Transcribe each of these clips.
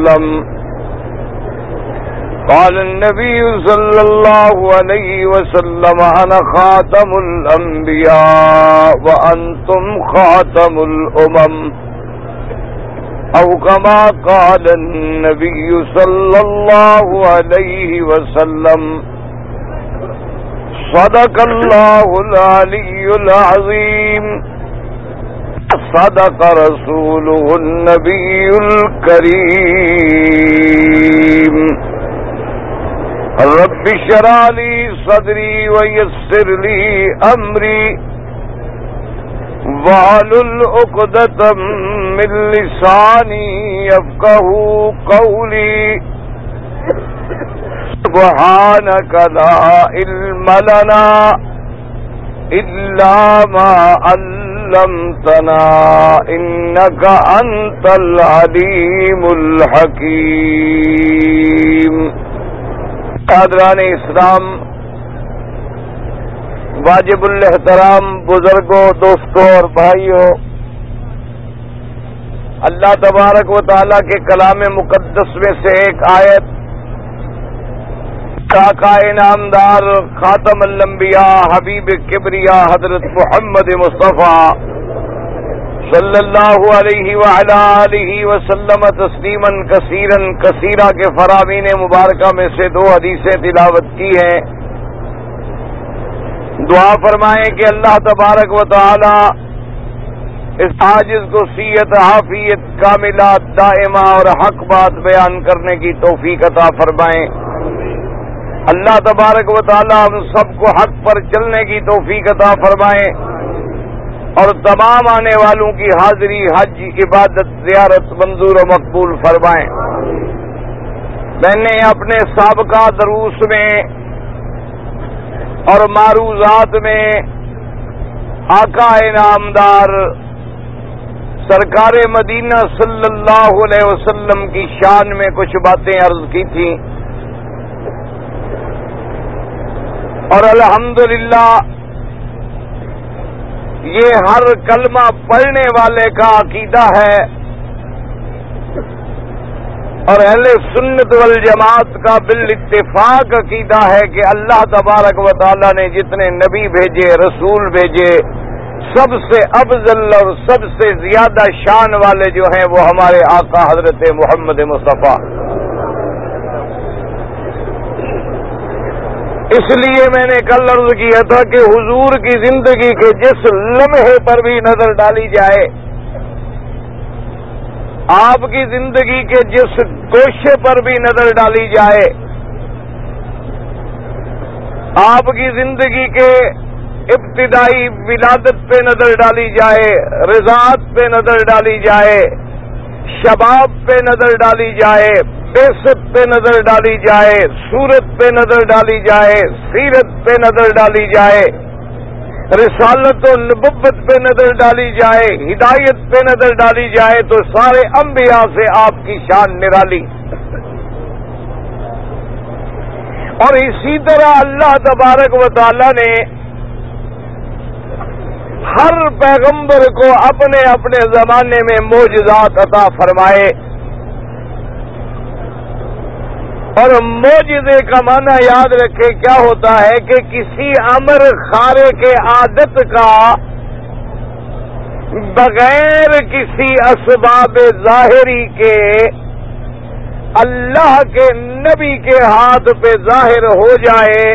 وسلم. قال النبي صلى الله عليه وسلم، أنا خاتم الأنبياء وأنتم خاتم الأمم. أو كما قال النبي صلى الله عليه وسلم، صدق الله العلي العظيم. صدق رسوله النبي الكريم. رب شرع لي صدري ويسر لي أمري. وعلى العقدة من لساني يفقه قولي. سبحانك لا علم لنا إلا ما علمتنا. إنك أنت العليم الحكيم. قادران اسلام، واجب الحترام بزرگوں، دوستوں اور بھائیوں، اللہ تبارک و تعالیٰ کے کلام مقدس میں سے ایک آیت کا انعامدار خاتم الانبیاء حبیب کبریا حضرت محمد مصطفیٰ صلی اللہ علیہ ولی وسلم تسلیما کثیرا، کثیرہ کے فرامین مبارکہ میں سے دو حدیثیں تلاوت کی ہیں۔ دعا فرمائیں کہ اللہ تبارک و تعالی اس عاجز کو سیت حافیت کاملات، دائمہ اور حق بات بیان کرنے کی توفیق عطا فرمائیں اللہ تبارک و تعالی ہم سب کو حق پر چلنے کی توفیق عطا فرمائیں اور تمام آنے والوں کی حاضری، حج، عبادت، زیارت، منظور و مقبول فرمائیں میں نے اپنے سابقہ دروس میں اور معروضات میں آقا انعامدار سرکار مدینہ صلی اللہ علیہ وسلم کی شان میں کچھ باتیں عرض کی تھیں۔ اور الحمدللہ یہ ہر کلمہ پڑھنے والے کا عقیدہ ہے اور اہل سنت والجماعت کا بال اتفاق عقیدہ ہے کہ اللہ تبارک و تعالی نے جتنے نبی بھیجے، رسول بھیجے، سب سے افضل اور سب سے زیادہ شان والے جو ہیں وہ ہمارے آقا حضرت محمد مصطفیٰ۔ اس لیے میں نے کل عرض کیا تھا کہ حضور کی زندگی کے جس لمحے پر بھی نظر ڈالی جائے، آپ کی زندگی کے جس گوشے پر بھی نظر ڈالی جائے، آپ کی زندگی کے ابتدائی ولادت پہ نظر ڈالی جائے، رضاعت پہ نظر ڈالی جائے، شباب پہ نظر ڈالی جائے بیست پہ نظر ڈالی جائے سورت پہ نظر ڈالی جائے، سیرت پہ نظر ڈالی جائے، رسالت و نبت پہ نظر ڈالی جائے، ہدایت پہ نظر ڈالی جائے تو سارے انبیاء سے آپ کی شان نرالی۔ اور اسی طرح اللہ تبارک و تعالی نے ہر پیغمبر کو اپنے اپنے زمانے میں موجزات عطا فرمائے۔ اور موجزے کا معنی یاد رکھے کیا ہوتا ہے کہ کسی امر خارے کے عادت کا بغیر کسی اسباب ظاہری کے اللہ کے نبی کے ہاتھ پہ ظاہر ہو جائے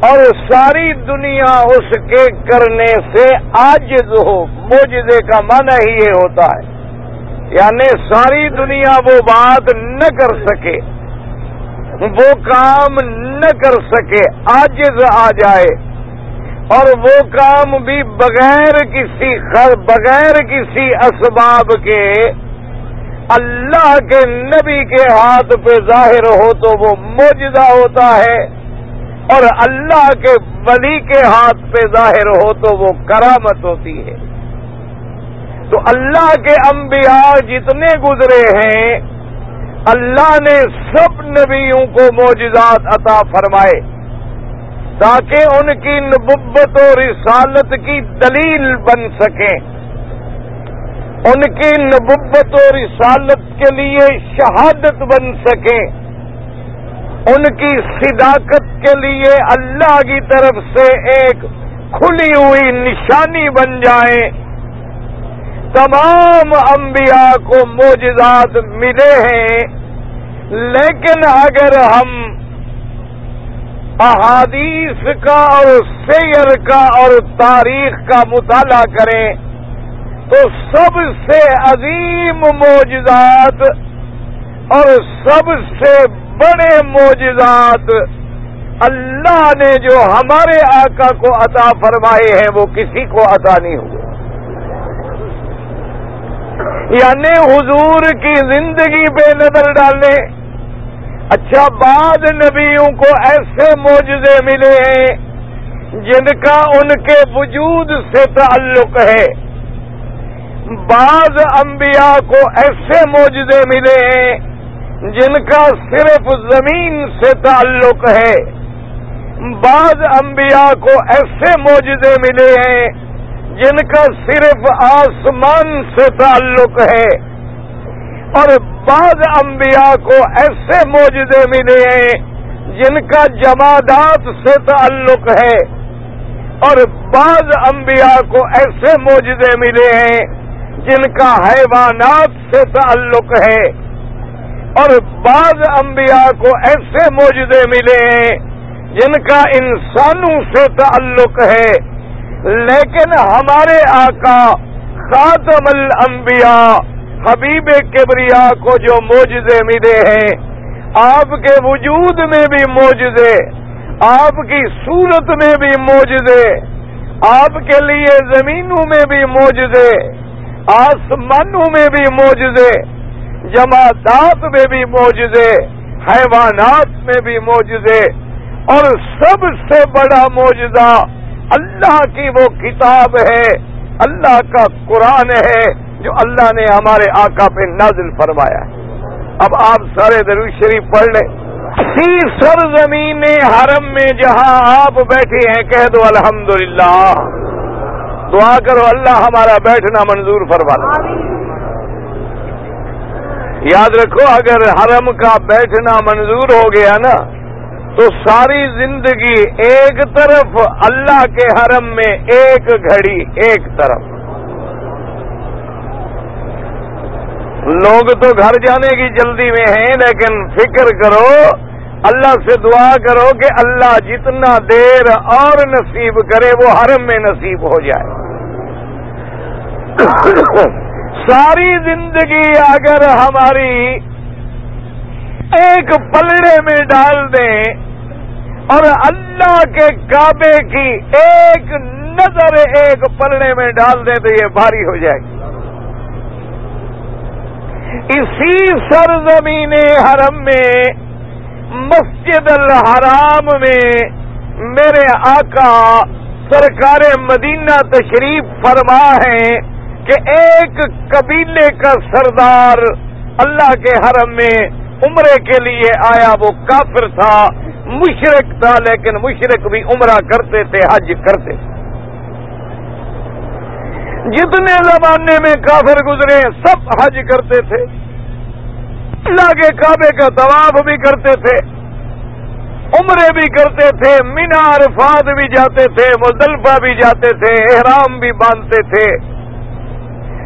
اور ساری دنیا اس کے کرنے سے آجز ہو۔ موجزے کا معنی ہی یہ ہوتا ہے۔ یعنی ساری دنیا وہ بات نہ کر سکے۔ وہ کام نہ کر سکے آجز آ جائے۔ اور وہ کام بھی بغیر کسی بغیر کسی اسباب کے اللہ کے نبی کے ہاتھ پہ ظاہر ہو تو وہ موجودہ ہوتا ہے۔ اور اللہ کے ولی کے ہاتھ پہ ظاہر ہو تو وہ کرامت ہوتی ہے۔ تو اللہ کے انبیاء جتنے گزرے ہیں اللہ نے سب نبیوں کو معجزات عطا فرمائے تاکہ ان کی نبت و رسالت کی دلیل بن سکیں ان کی نبت و رسالت کے لیے شہادت بن سکیں ان کی صداقت کے لیے اللہ کی طرف سے ایک کھلی ہوئی نشانی بن جائیں تمام انبیاء کو موجزات ملے ہیں، لیکن اگر ہم احادیث کا اور سیر کا اور تاریخ کا مطالعہ کریں، تو سب سے عظیم موجزات اور سب سے بڑے موجزات اللہ نے جو ہمارے آقا کو عطا فرمائے ہیں، وہ کسی کو عطا نہیں ہوئے۔ یعنی حضور کی زندگی پہ نظر ڈالنے۔ اچھا بعد نبیوں کو ایسے موجزے ملے ہیں جن کا ان کے وجود سے تعلق ہے۔ بعض انبیاء کو ایسے موجودے ملے ہیں جن کا صرف زمین سے تعلق ہے۔ بعض انبیاء کو ایسے موجودے ملے ہیں جن کا صرف آسمان سے تعلق ہے۔ اور بعض انبیاء کو ایسے موجودے ملے ہیں جن کا جمادات سے تعلق ہے۔ اور بعض انبیاء کو ایسے موجودے ملے ہیں جن کا حیوانات سے تعلق ہے۔ اور بعض انبیاء کو ایسے موجودے ملے ہیں جن کا انسانوں سے تعلق ہے۔ لیکن ہمارے آقا خاتم الانبیاء، حبیب کبریا کو جو موجودے ملے ہیں، آپ کے وجود میں بھی موجودے آپ کی صورت میں بھی موجودے آپ کے لیے زمینوں میں بھی موجودے آسمانوں میں بھی موجودے جماعتات میں بھی موجودے حیوانات میں بھی موجودے اور سب سے بڑا موجودہ اللہ کی وہ کتاب ہے، اللہ کا قرآن ہے جو اللہ نے ہمارے آقا پہ نازل فرمایا ہے۔ اب آپ سارے درو شریف پڑھ لیں۔ سی سر زمین حرم میں جہاں آپ بیٹھے ہیں، کہہ دو الحمدللہ۔ دعا کرو اللہ ہمارا بیٹھنا منظور فرما یاد رکھو، اگر حرم کا بیٹھنا منظور ہو گیا نا تو ساری زندگی ایک طرف اللہ کے حرم میں ایک گھڑی ایک طرف۔ لوگ تو گھر جانے کی جلدی میں ہیں، لیکن فکر کرو، اللہ سے دعا کرو کہ اللہ جتنا دیر اور نصیب کرے، وہ حرم میں نصیب ہو جائے۔ ساری زندگی اگر ہماری ایک پلڑے میں ڈال دیں اور اللہ کے کعبے کی ایک نظر ایک پلڑے میں ڈال دیں تو یہ بھاری ہو جائے گی۔ اسی سرزمین حرم میں، مسجد الحرام میں میرے آقا سرکار مدینہ تشریف فرما ہے کہ ایک قبیلے کا سردار اللہ کے حرم میں عمرے کے لیے آیا وہ کافر تھا، مشرق تھا، لیکن مشرق بھی عمرہ کرتے تھے، حج کرتے تھے۔ جتنے زمانے میں کافر گزرے، سب حج کرتے تھے۔ اللہ کے کعبے کا طواف بھی کرتے تھے۔ عمرے بھی کرتے تھے، مینار فاد بھی جاتے تھے، مزدلفہ بھی جاتے تھے، احرام بھی باندھتے تھے۔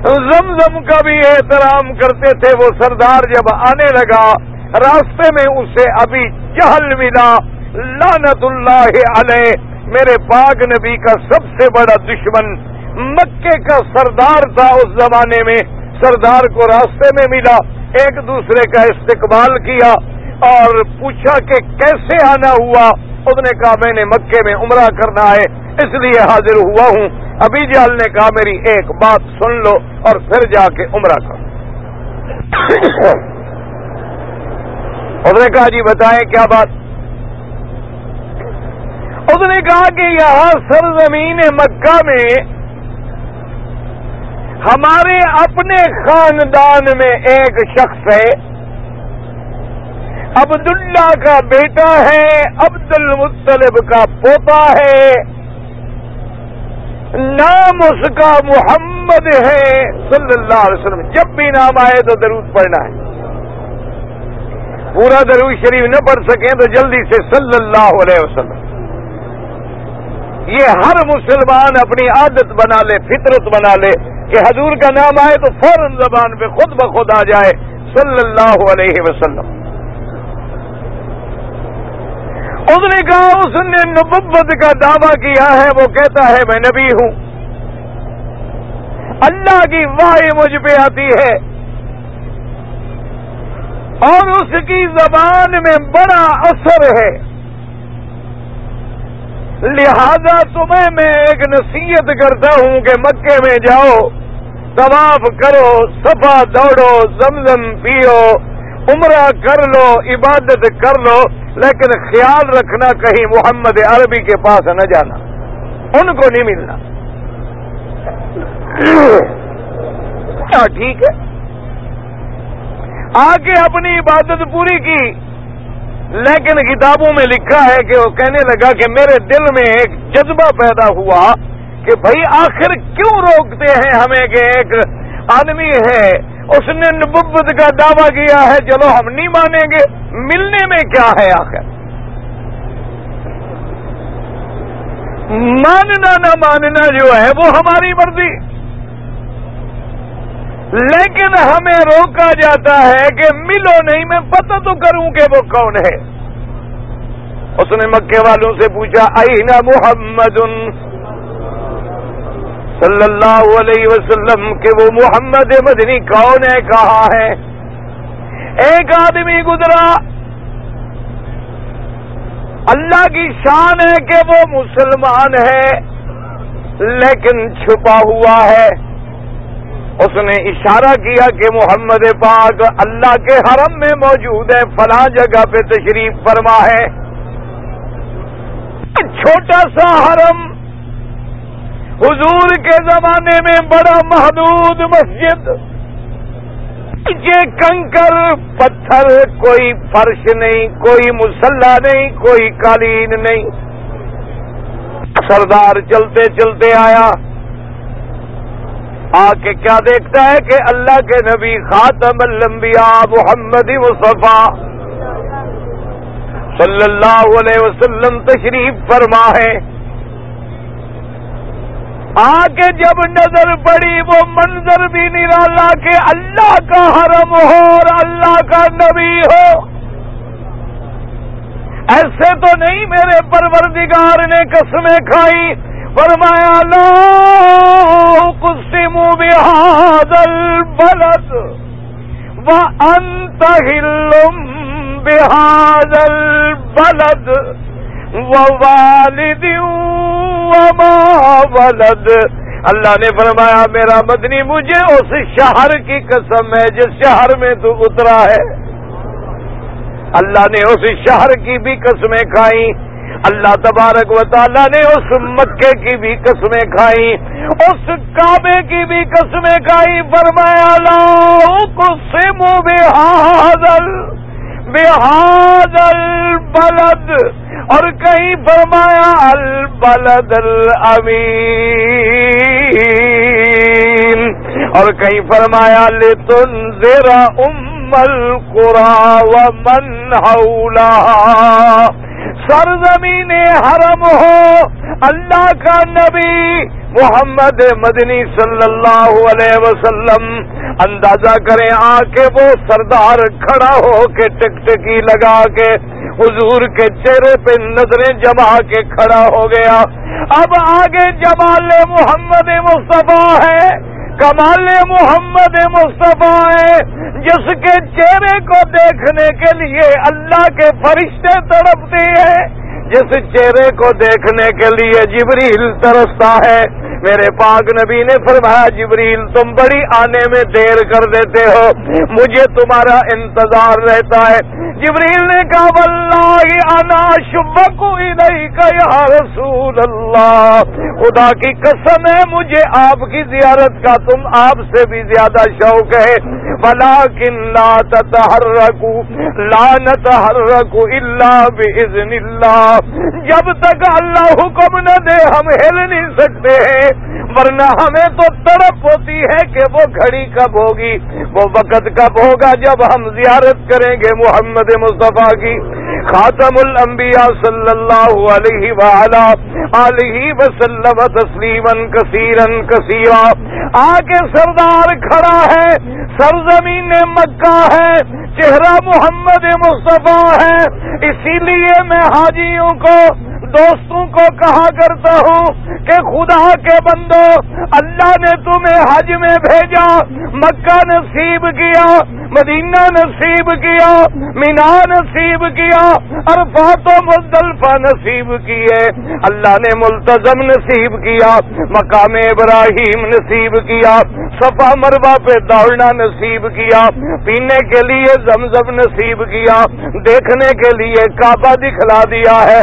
زمزم کا بھی احترام کرتے تھے وہ سردار جب آنے لگا، راستے میں اسے ابھی جہل ملا۔ لانت اللہ علیہ، میرے پاک نبی کا سب سے بڑا دشمن۔ مکے کا سردار تھا اس زمانے میں، سردار کو راستے میں ملا۔ ایک دوسرے کا استقبال کیا اور پوچھا کہ کیسے آنا ہوا؟ اس نے کہا، میں نے مکے میں عمرہ کرنا ہے، اس لیے حاضر ہوا ہوں۔ ابھی جال نے کہا، میری ایک بات سن لو اور پھر جا کے عمرہ کرو۔ اس نے کہا جی بتائیں کیا بات؟ اس نے کہا کہ یہاں سرزمین مکہ میں ہمارے اپنے خاندان میں ایک شخص ہے۔ عبداللہ کا بیٹا ہے عبد المطلب کا پوتا ہے۔ نام اس کا محمد ہے، صلی اللہ علیہ وسلم۔ جب بھی نام آئے تو درود پڑھنا ہے۔ پورا درود شریف نہ پڑھ سکیں تو جلدی سے صلی اللہ علیہ وسلم۔ یہ ہر مسلمان اپنی عادت بنا لے، فطرت بنا لے کہ حضور کا نام آئے تو فوراً زبان پہ خود بخود آ جائے۔ صلی اللہ علیہ وسلم۔ اس نے کہا، اس نے نبت کا دعویٰ کیا ہے، وہ کہتا ہے، میں نبی ہوں۔ اللہ کی واہ مجھ پہ آتی ہے۔ اور اس کی زبان میں بڑا اثر ہے۔ لہذا تمہیں میں ایک نصیحت کرتا ہوں کہ مکے میں جاؤ، طواف کرو، صفا دوڑو، زمزم پیو، عمرہ کر لو، عبادت کر لو۔ لیکن خیال رکھنا کہیں محمد عربی کے پاس نہ جانا ان کو نہیں ملنا۔ ہاں، ٹھیک ہے۔ آ کے اپنی عبادت پوری کی لیکن کتابوں میں لکھا ہے کہ وہ کہنے لگا کہ میرے دل میں ایک جذبہ پیدا ہوا کہ بھائی آخر کیوں روکتے ہیں ہمیں کہ ایک آدمی ہے اس نے نبت کا دعویٰ کیا ہے، چلو ہم نہیں مانیں گے، ملنے میں کیا ہے آخر؟ ماننا نہ ماننا جو ہے، وہ ہماری مرضی۔ لیکن ہمیں روکا جاتا ہے کہ ملو نہیں، میں پتہ تو کروں کہ وہ کون ہے۔ اس نے مکے والوں سے پوچھا آئی محمد صلی اللہ علیہ وسلم کہ وہ محمد مدنی کون ہے کہا ہے؟ ایک آدمی گزرا۔ اللہ کی شان ہے کہ وہ مسلمان ہے، لیکن چھپا ہوا ہے۔ اس نے اشارہ کیا کہ محمد پاک اللہ کے حرم میں موجود ہے، فلاں جگہ پہ تشریف فرما ہے۔ چھوٹا سا حرم حضور کے زمانے میں بڑا محدود مسجد۔ یہ کنکر، پتھر، کوئی فرش نہیں، کوئی مسلح نہیں، کوئی قالین نہیں۔ سردار چلتے چلتے آیا۔ آ کے کیا دیکھتا ہے کہ اللہ کے نبی خاتم الانبیاء محمد مصطفیٰ صلی اللہ علیہ وسلم تشریف فرما ہے۔ آ کے جب نظر پڑی وہ منظر بھی نرالا کہ اللہ کا حرم ہو اور اللہ کا نبی ہو۔ ایسے تو نہیں میرے پروردگار نے قسمیں کھائی۔ فرمایا لو کسم بحادل بلد و انت بحادل بلد و والد ولد۔ اللہ نے فرمایا، میرا مدنی، مجھے اس شہر کی قسم ہے، جس شہر میں تو اترا ہے۔ اللہ نے اس شہر کی بھی قسمیں کھائی اللہ تبارک و تعالیٰ نے اس مکے کی بھی قسمیں کھائی اس کعبے کی بھی قسمیں کھائی فرمایا لاؤ کو سمو بے حاضل بے حاضل بلد اور کہیں فرمایا، البلد الامین۔ اور کہیں فرمایا لے تن زیرا امل قرا و من سرزمین حرم ہو، اللہ کا نبی محمد مدنی صلی اللہ علیہ وسلم۔ اندازہ کریں آ کے وہ سردار کھڑا ہو کے ٹکٹکی لگا کے حضور کے چہرے پہ نظریں جما کے کھڑا ہو گیا۔ اب آگے جمال محمد مصطفیٰ ہے۔ کمال محمد مصطفیٰ ہے، جس کے چہرے کو دیکھنے کے لیے اللہ کے فرشتے تڑپتے ہیں، جس چہرے کو دیکھنے کے لیے جبریل ترستا ہے میرے پاک نبی نے فرمایا، جبریل، تم بڑی آنے میں دیر کر دیتے ہو۔ مجھے تمہارا انتظار رہتا ہے۔ جبریل نے کہا، واللہ انا شبکو نہیں کا یا رسول اللہ۔ خدا کی قسم ہے، مجھے آپ کی زیارت کا تم آپ سے بھی زیادہ شوق ہے۔ بلا کن لا تتحرکو، لا نتحرکو الا باذن اللہ۔ جب تک اللہ حکم نہ دے، ہم ہل نہیں سکتے ہیں۔ ورنہ ہمیں تو تڑپ ہوتی ہے کہ وہ گھڑی کب ہوگی؟ وہ وقت کب ہوگا جب ہم زیارت کریں گے محمد مصطفیٰ کی؟ خاتم الانبیاء صلی اللہ علیہ وآلہ علیہ وسلم تسلیما کثیرا کثیرا۔ آگے سردار کھڑا ہے، سرزمین مکہ ہے، چہرہ محمد مصطفیٰ ہے۔ اسی لیے میں حاجیوں کو دوستوں کو کہا کرتا ہوں کہ خدا کے بندو، اللہ نے تمہیں حج میں بھیجا، مکہ نصیب کیا مدینہ نصیب کیا، مینا نصیب کیا اور و مزدلفہ نصیب کیے۔ اللہ نے ملتظم نصیب کیا، مقام ابراہیم نصیب کیا، صفا مربع پہ دوڑنا نصیب کیا، پینے کے لیے زمزم نصیب کیا، دیکھنے کے لیے کعبہ دکھلا دیا ہے،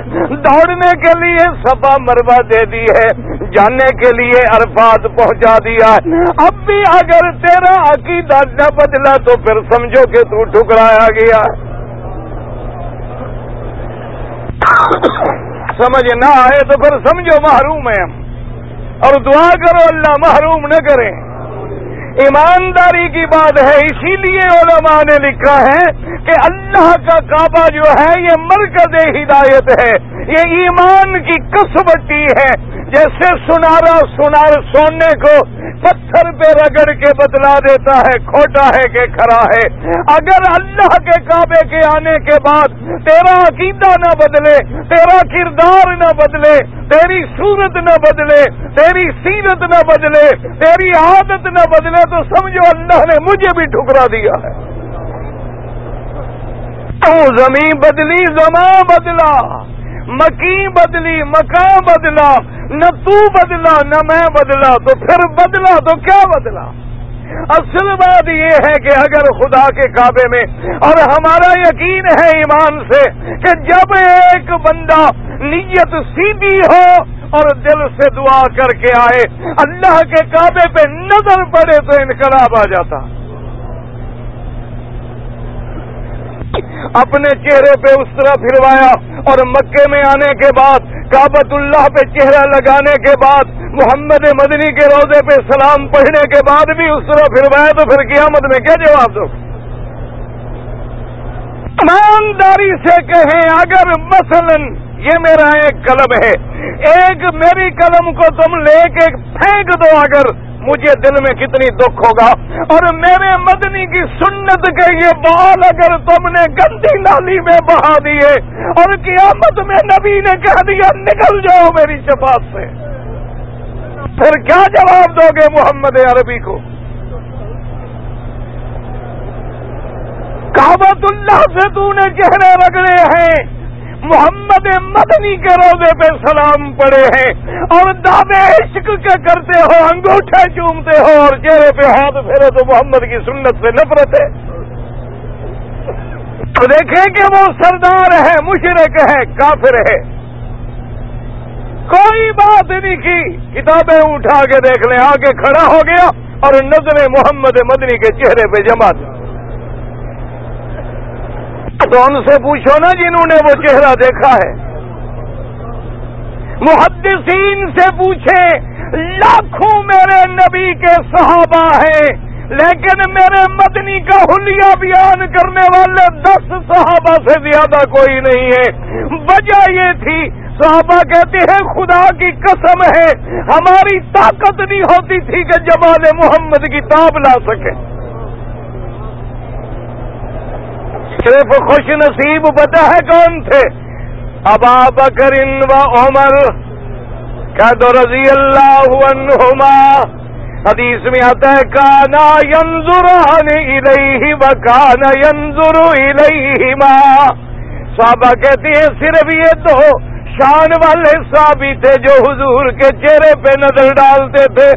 دوڑنے کے لیے صفا مربع دے دی ہے جاننے کے لیے عرفات پہنچا دیا ہے۔ اب بھی اگر تیرا عقیدہ نہ بدلا تو پھر سمجھو کہ تو ٹھکرایا گیا۔ سمجھ نہ آئے تو پھر سمجھو محروم ہے اور دعا کرو اللہ محروم نہ کریں۔ ایمانداری کی بات ہے، اسی لیے علماء نے لکھا ہے کہ اللہ کا کعبہ جو ہے، یہ مرکز ہدایت ہے۔ یہ ایمان کی کسبٹی ہے۔ جیسے سنارا سنار سونے کو پتھر پہ رگڑ کے بدلا دیتا ہے، کھوٹا ہے کہ کھڑا ہے۔ اگر اللہ کے کعبے کے آنے کے بعد تیرا عقیدہ نہ بدلے، تیرا کردار نہ بدلے، تیری صورت نہ بدلے، تیری سیرت نہ بدلے، تیری عادت نہ بدلے تو سمجھو اللہ نے مجھے بھی ٹھکرا دیا ہے۔ زمین بدلی زماں بدلا۔ مکی بدلی، مکان بدلا۔ نہ تو بدلا، نہ میں بدلا۔ تو پھر بدلا تو کیا بدلا؟ اصل بات یہ ہے کہ اگر خدا کے کعبے میں اور ہمارا یقین ہے ایمان سے کہ جب ایک بندہ نیت سیدھی ہو اور دل سے دعا کر کے آئے، اللہ کے کعبے پہ نظر پڑے تو انقلاب آ جاتا۔ اپنے چہرے پہ اس طرح پھروایا اور مکے میں آنے کے بعد کابت اللہ پہ چہرہ لگانے کے بعد محمد مدنی کے روزے پہ سلام پڑھنے کے بعد بھی اس طرح پھروایا تو پھر قیامت میں کیا جواب دو ایمانداری سے کہیں اگر مثلا یہ میرا ایک قلم ہے، ایک میری قلم کو تم لے کے پھینک دو اگر مجھے دل میں کتنی دکھ ہوگا۔ اور میرے مدنی کی سنت کے یہ بال اگر تم نے گندی نالی میں بہا دیے اور قیامت میں نبی نے کہہ دیا، نکل جاؤ میری شفاعت سے۔ پھر کیا جواب دو گے محمد عربی کو؟ کابت اللہ سے تو نے چہرے رگڑے ہیں، محمد مدنی کے روزے پہ سلام پڑے ہیں، اور دعوے عشق کے کرتے ہو، انگوٹھے چومتے ہو، اور چہرے پہ ہاتھ پھیرے تو محمد کی سنت سے نفرت ہے۔ تو دیکھیں کہ وہ سردار ہے مشرق ہے کافر ہے کوئی بات نہیں کی۔ کتابیں اٹھا کے دیکھ لیں۔ آگے کھڑا ہو گیا اور نظر محمد مدنی کے چہرے پہ جمع تو ان سے پوچھو نا جنہوں نے وہ چہرہ دیکھا ہے۔ محدثین سے پوچھے، لاکھوں میرے نبی کے صحابہ ہیں، لیکن میرے مدنی کا حلیہ بیان کرنے والے دس صحابہ سے زیادہ کوئی نہیں ہے۔ وجہ یہ تھی صحابہ کہتے ہیں، خدا کی قسم ہے، ہماری طاقت نہیں ہوتی تھی کہ جمال محمد کی تاب لا سکے۔ صرف خوش نصیب پتا ہے کون تھے؟ ابا بکر و عمر کیا تو رضی اللہ عنہما۔ حدیث میں آتا ہے، کانا ینظر الیہ و کانا ینظر الیہما۔ صحابہ کہتی ہیں، صرف یہ تو شان والے صحابی تھے جو حضور کے چہرے پہ نظر ڈالتے تھے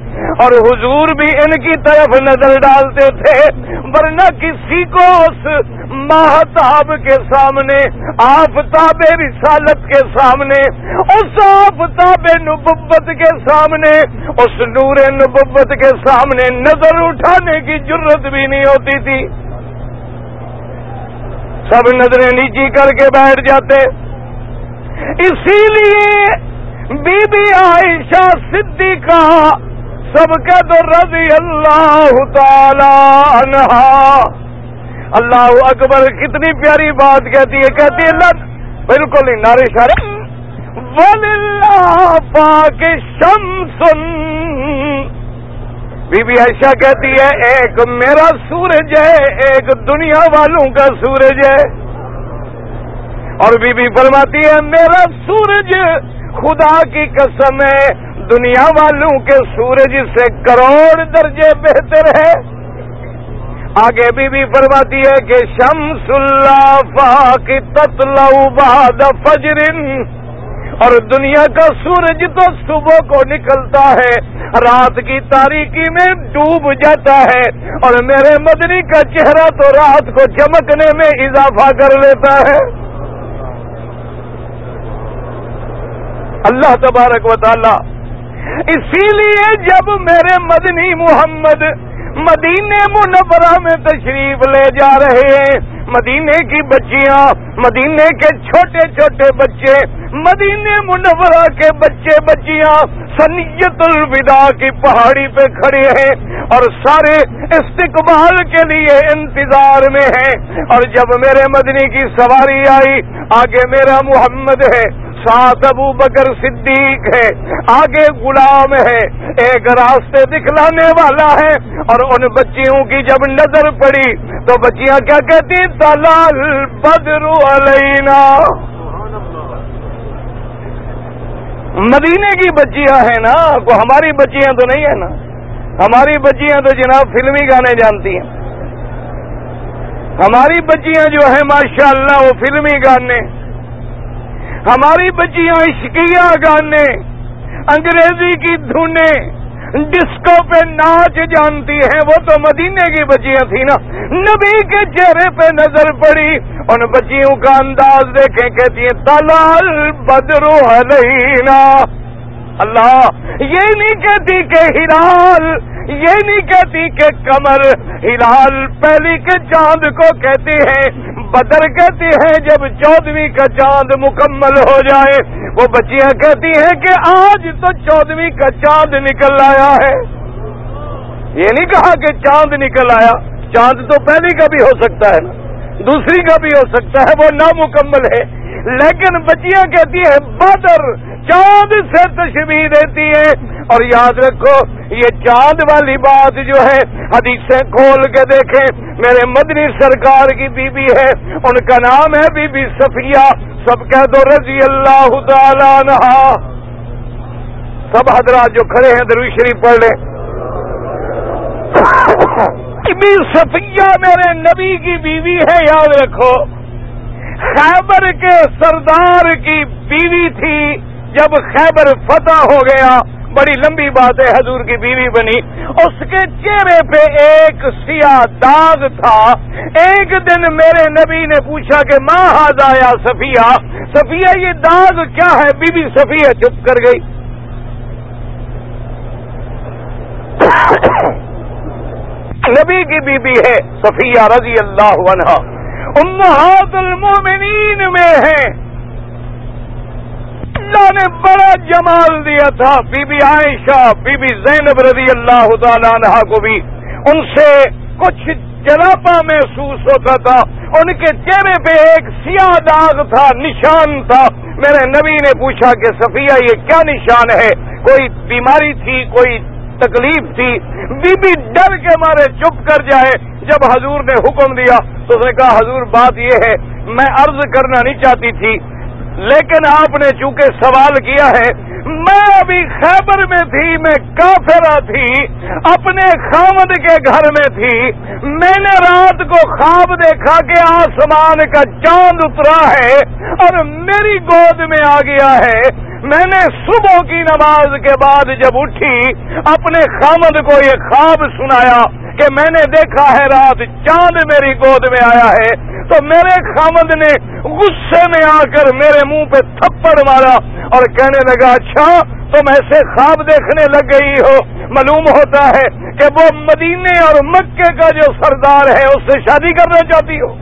اور حضور بھی ان کی طرف نظر ڈالتے تھے، ورنہ کسی کو اس ماہتاب کے سامنے، آفتاب رسالت کے سامنے، اس آفتاب نبت کے سامنے، اس نور نبت کے سامنے نظر اٹھانے کی ضرورت بھی نہیں ہوتی تھی۔ سب نظریں نیچی کر کے بیٹھ جاتے۔ اسی لیے بی بی عائشہ صدیقہ سب کے تو رضی اللہ تعالی عنہ اللہ اکبر کتنی پیاری بات کہتی ہے کہتی ہے اللہ بالکل ہی نارے شارے پاک شمسن بی بی عائشہ کہتی ہے، ایک میرا سورج ہے، ایک دنیا والوں کا سورج ہے۔ اور بی بی فرماتی ہے، میرا سورج خدا کی قسم ہے، دنیا والوں کے سورج سے کروڑ درجے بہتر ہے۔ آگے بھی بھی فرماتی ہے کہ شمس اللہ کی بعد فجرن اور دنیا کا سورج تو صبح کو نکلتا ہے، رات کی تاریکی میں ڈوب جاتا ہے، اور میرے مدنی کا چہرہ تو رات کو چمکنے میں اضافہ کر لیتا ہے۔ اللہ تبارک و تعالی۔ اسی لیے جب میرے مدنی محمد مدینے منورہ میں تشریف لے جا رہے ہیں مدینے کی بچیاں مدینے کے چھوٹے چھوٹے بچے مدینے منورہ کے بچے بچیاں سنیت الوداع کی پہاڑی پہ کھڑے ہیں اور سارے استقبال کے لیے انتظار میں ہیں۔ اور جب میرے مدنی کی سواری آئی، آگے میرا محمد ہے۔ ساتھ ابو بکر صدیق ہے، آگے غلام ہے۔ ایک راستے دکھلانے والا ہے اور ان بچیوں کی جب نظر پڑی تو بچیاں کیا کہتی تلال بدر علینا. مدینے کی بچیاں ہیں نا کو ہماری بچیاں تو نہیں ہے نا۔ ہماری بچیاں تو جناب فلمی گانے جانتی ہیں۔ ہماری بچیاں جو ہیں، ماشاءاللہ وہ فلمی گانے۔ ہماری بچیاں عشقیہ گانے انگریزی کی دھنے ڈسکو پہ ناچ جانتی ہیں، وہ تو مدینے کی بچیاں تھیں نا۔ نبی کے چہرے پہ نظر پڑی، ان بچیوں کا انداز دیکھیں، کہتی ہیں تلال بدرو علینا. اللہ، یہ نہیں کہتی کہ ہلال، یہ نہیں کہتی کہ کمر ہلال پہلی کے چاند کو کہتی ہیں بدر کہتی ہیں جب چودویں کا چاند مکمل ہو جائے۔ وہ بچیاں کہتی ہیں کہ آج تو چودویں کا چاند نکل آیا ہے۔ یہ نہیں کہا کہ چاند نکل آیا، چاند تو پہلی کا بھی ہو سکتا ہے نا۔ دوسری کا بھی ہو سکتا ہے، وہ نامکمل ہے۔ لیکن بچیاں کہتی ہیں، بدر چاند سے تشبیح دیتی ہے۔ اور یاد رکھو، یہ چاند والی بات جو ہے، حدیثیں کھول کے دیکھیں۔ میرے مدنی سرکار کی بی بی ہے، ان کا نام ہے بی بی صفیہ۔ سب کہہ دو، رضی اللہ تعالی نہا سب حضرات جو کھڑے ہیں، دروی شریف پڑھ لیں۔ بی صفیہ میرے نبی کی بیوی ہے، یاد رکھو۔ خیبر کے سردار کی بیوی تھی۔ جب خیبر فتح ہو گیا، بڑی لمبی بات ہے، حضور کی بیوی بنی۔ اس کے چہرے پہ ایک سیاہ داغ تھا۔ ایک دن میرے نبی نے پوچھا کہ ماں ہاض آیا صفیہ؟ صفیہ، یہ داغ کیا ہے؟ بی بی صفیہ چپ کر گئی۔ نبی کی بی بی ہے صفیہ رضی اللہ عنہ۔ امہات المومنین میں ہیں اللہ نے بڑا جمال دیا تھا، be be Ayesha, be be Zainab رضی اللہ تعالیٰ عنہ کو بھی۔ ان سے کچھ جلاپا محسوس ہوتا تھا، ان کے چہرے پہ ایک سیاہ داغ تھا، نشان تھا۔ میرے نبی نے پوچھا کہ، صفیہ، یہ کیا نشان ہے؟ کوئی بیماری تھی، کوئی تکلیف تھی؟ بی بی ڈر کے مارے چپ کر جائے۔ جب حضور نے حکم دیا تو اس نے کہا، حضور، بات یہ ہے، میں عرض کرنا نہیں چاہتی تھی لیکن آپ نے چونکہ سوال کیا ہے، میں ابھی خیبر میں تھی، میں کافرا تھی، اپنے خامد کے گھر میں تھی، میں نے رات کو خواب دیکھا کہ آسمان کا چاند اترا ہے اور میری گود میں آ گیا ہے۔ میں نے صبح کی نماز کے بعد جب اٹھی، اپنے خامد کو یہ خواب سنایا کہ میں نے دیکھا ہے رات چاند میری گود میں آیا ہے۔ تو میرے خامد نے غصے میں آ کر میرے منہ پہ تھپڑ مارا اور کہنے لگا اچھا تم ایسے خواب دیکھنے لگ گئی ہو۔ معلوم ہوتا ہے کہ وہ مدینے اور مکے کا جو سردار ہے، اس سے شادی کرنا چاہتی ہو۔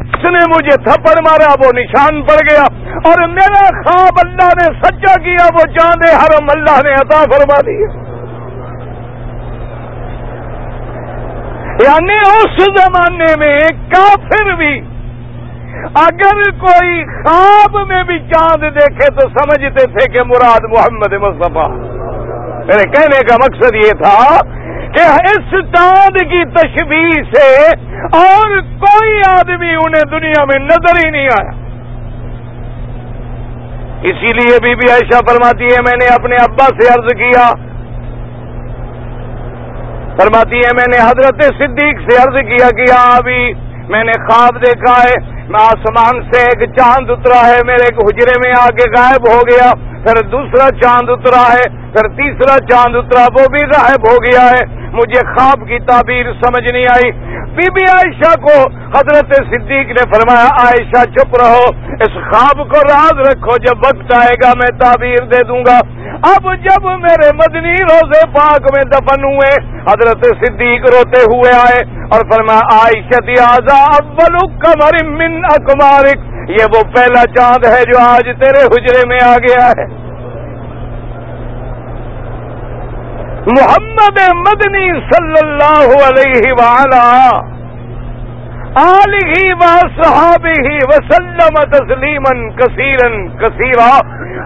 اس نے مجھے تھپڑ مارا، وہ نشان پڑ گیا اور میرا خواب اللہ نے سچا کیا، وہ چاندے حرم اللہ نے عطا فرما دیا۔ یعنی اس زمانے میں کافر بھی اگر کوئی خواب میں بھی چاند دیکھے تو سمجھتے تھے کہ مراد محمد مصطفیٰ۔ میرے کہنے کا مقصد یہ تھا کہ اس چاند کی تشبیح سے اور کوئی آدمی انہیں دنیا میں نظر ہی نہیں آیا۔ اسی لیے بی بی عائشہ فرماتی ہے، میں نے اپنے ابا سے عرض کیا۔ فرماتی ہے، میں نے حضرت صدیق سے عرض کیا کہ ابھی میں نے خواب دیکھا ہے۔ میں آسمان سے ایک چاند اترا ہے، میرے ایک حجرے میں آ کے غائب ہو گیا۔ پھر دوسرا چاند اترا ہے، پھر تیسرا چاند اترا، وہ بھی غائب ہو گیا ہے۔ مجھے خواب کی تعبیر سمجھ نہیں آئی۔ بی بی عائشہ کو حضرت صدیق نے فرمایا، عائشہ چپ رہو، اس خواب کو راز رکھو، جب وقت آئے گا میں تعبیر دے دوں گا۔ اب جب میرے مدنی روزے پاک میں دفن ہوئے، حضرت صدیق روتے ہوئے آئے اور فرمایا عائشہ اول کمر من اکمارک یہ وہ پہلا چاند ہے جو آج تیرے حجرے میں آ گیا ہے۔ محمد مدنی صلی اللہ علیہ و صحابی ہی وسلم تسلیمن کثیرن کثیرا۔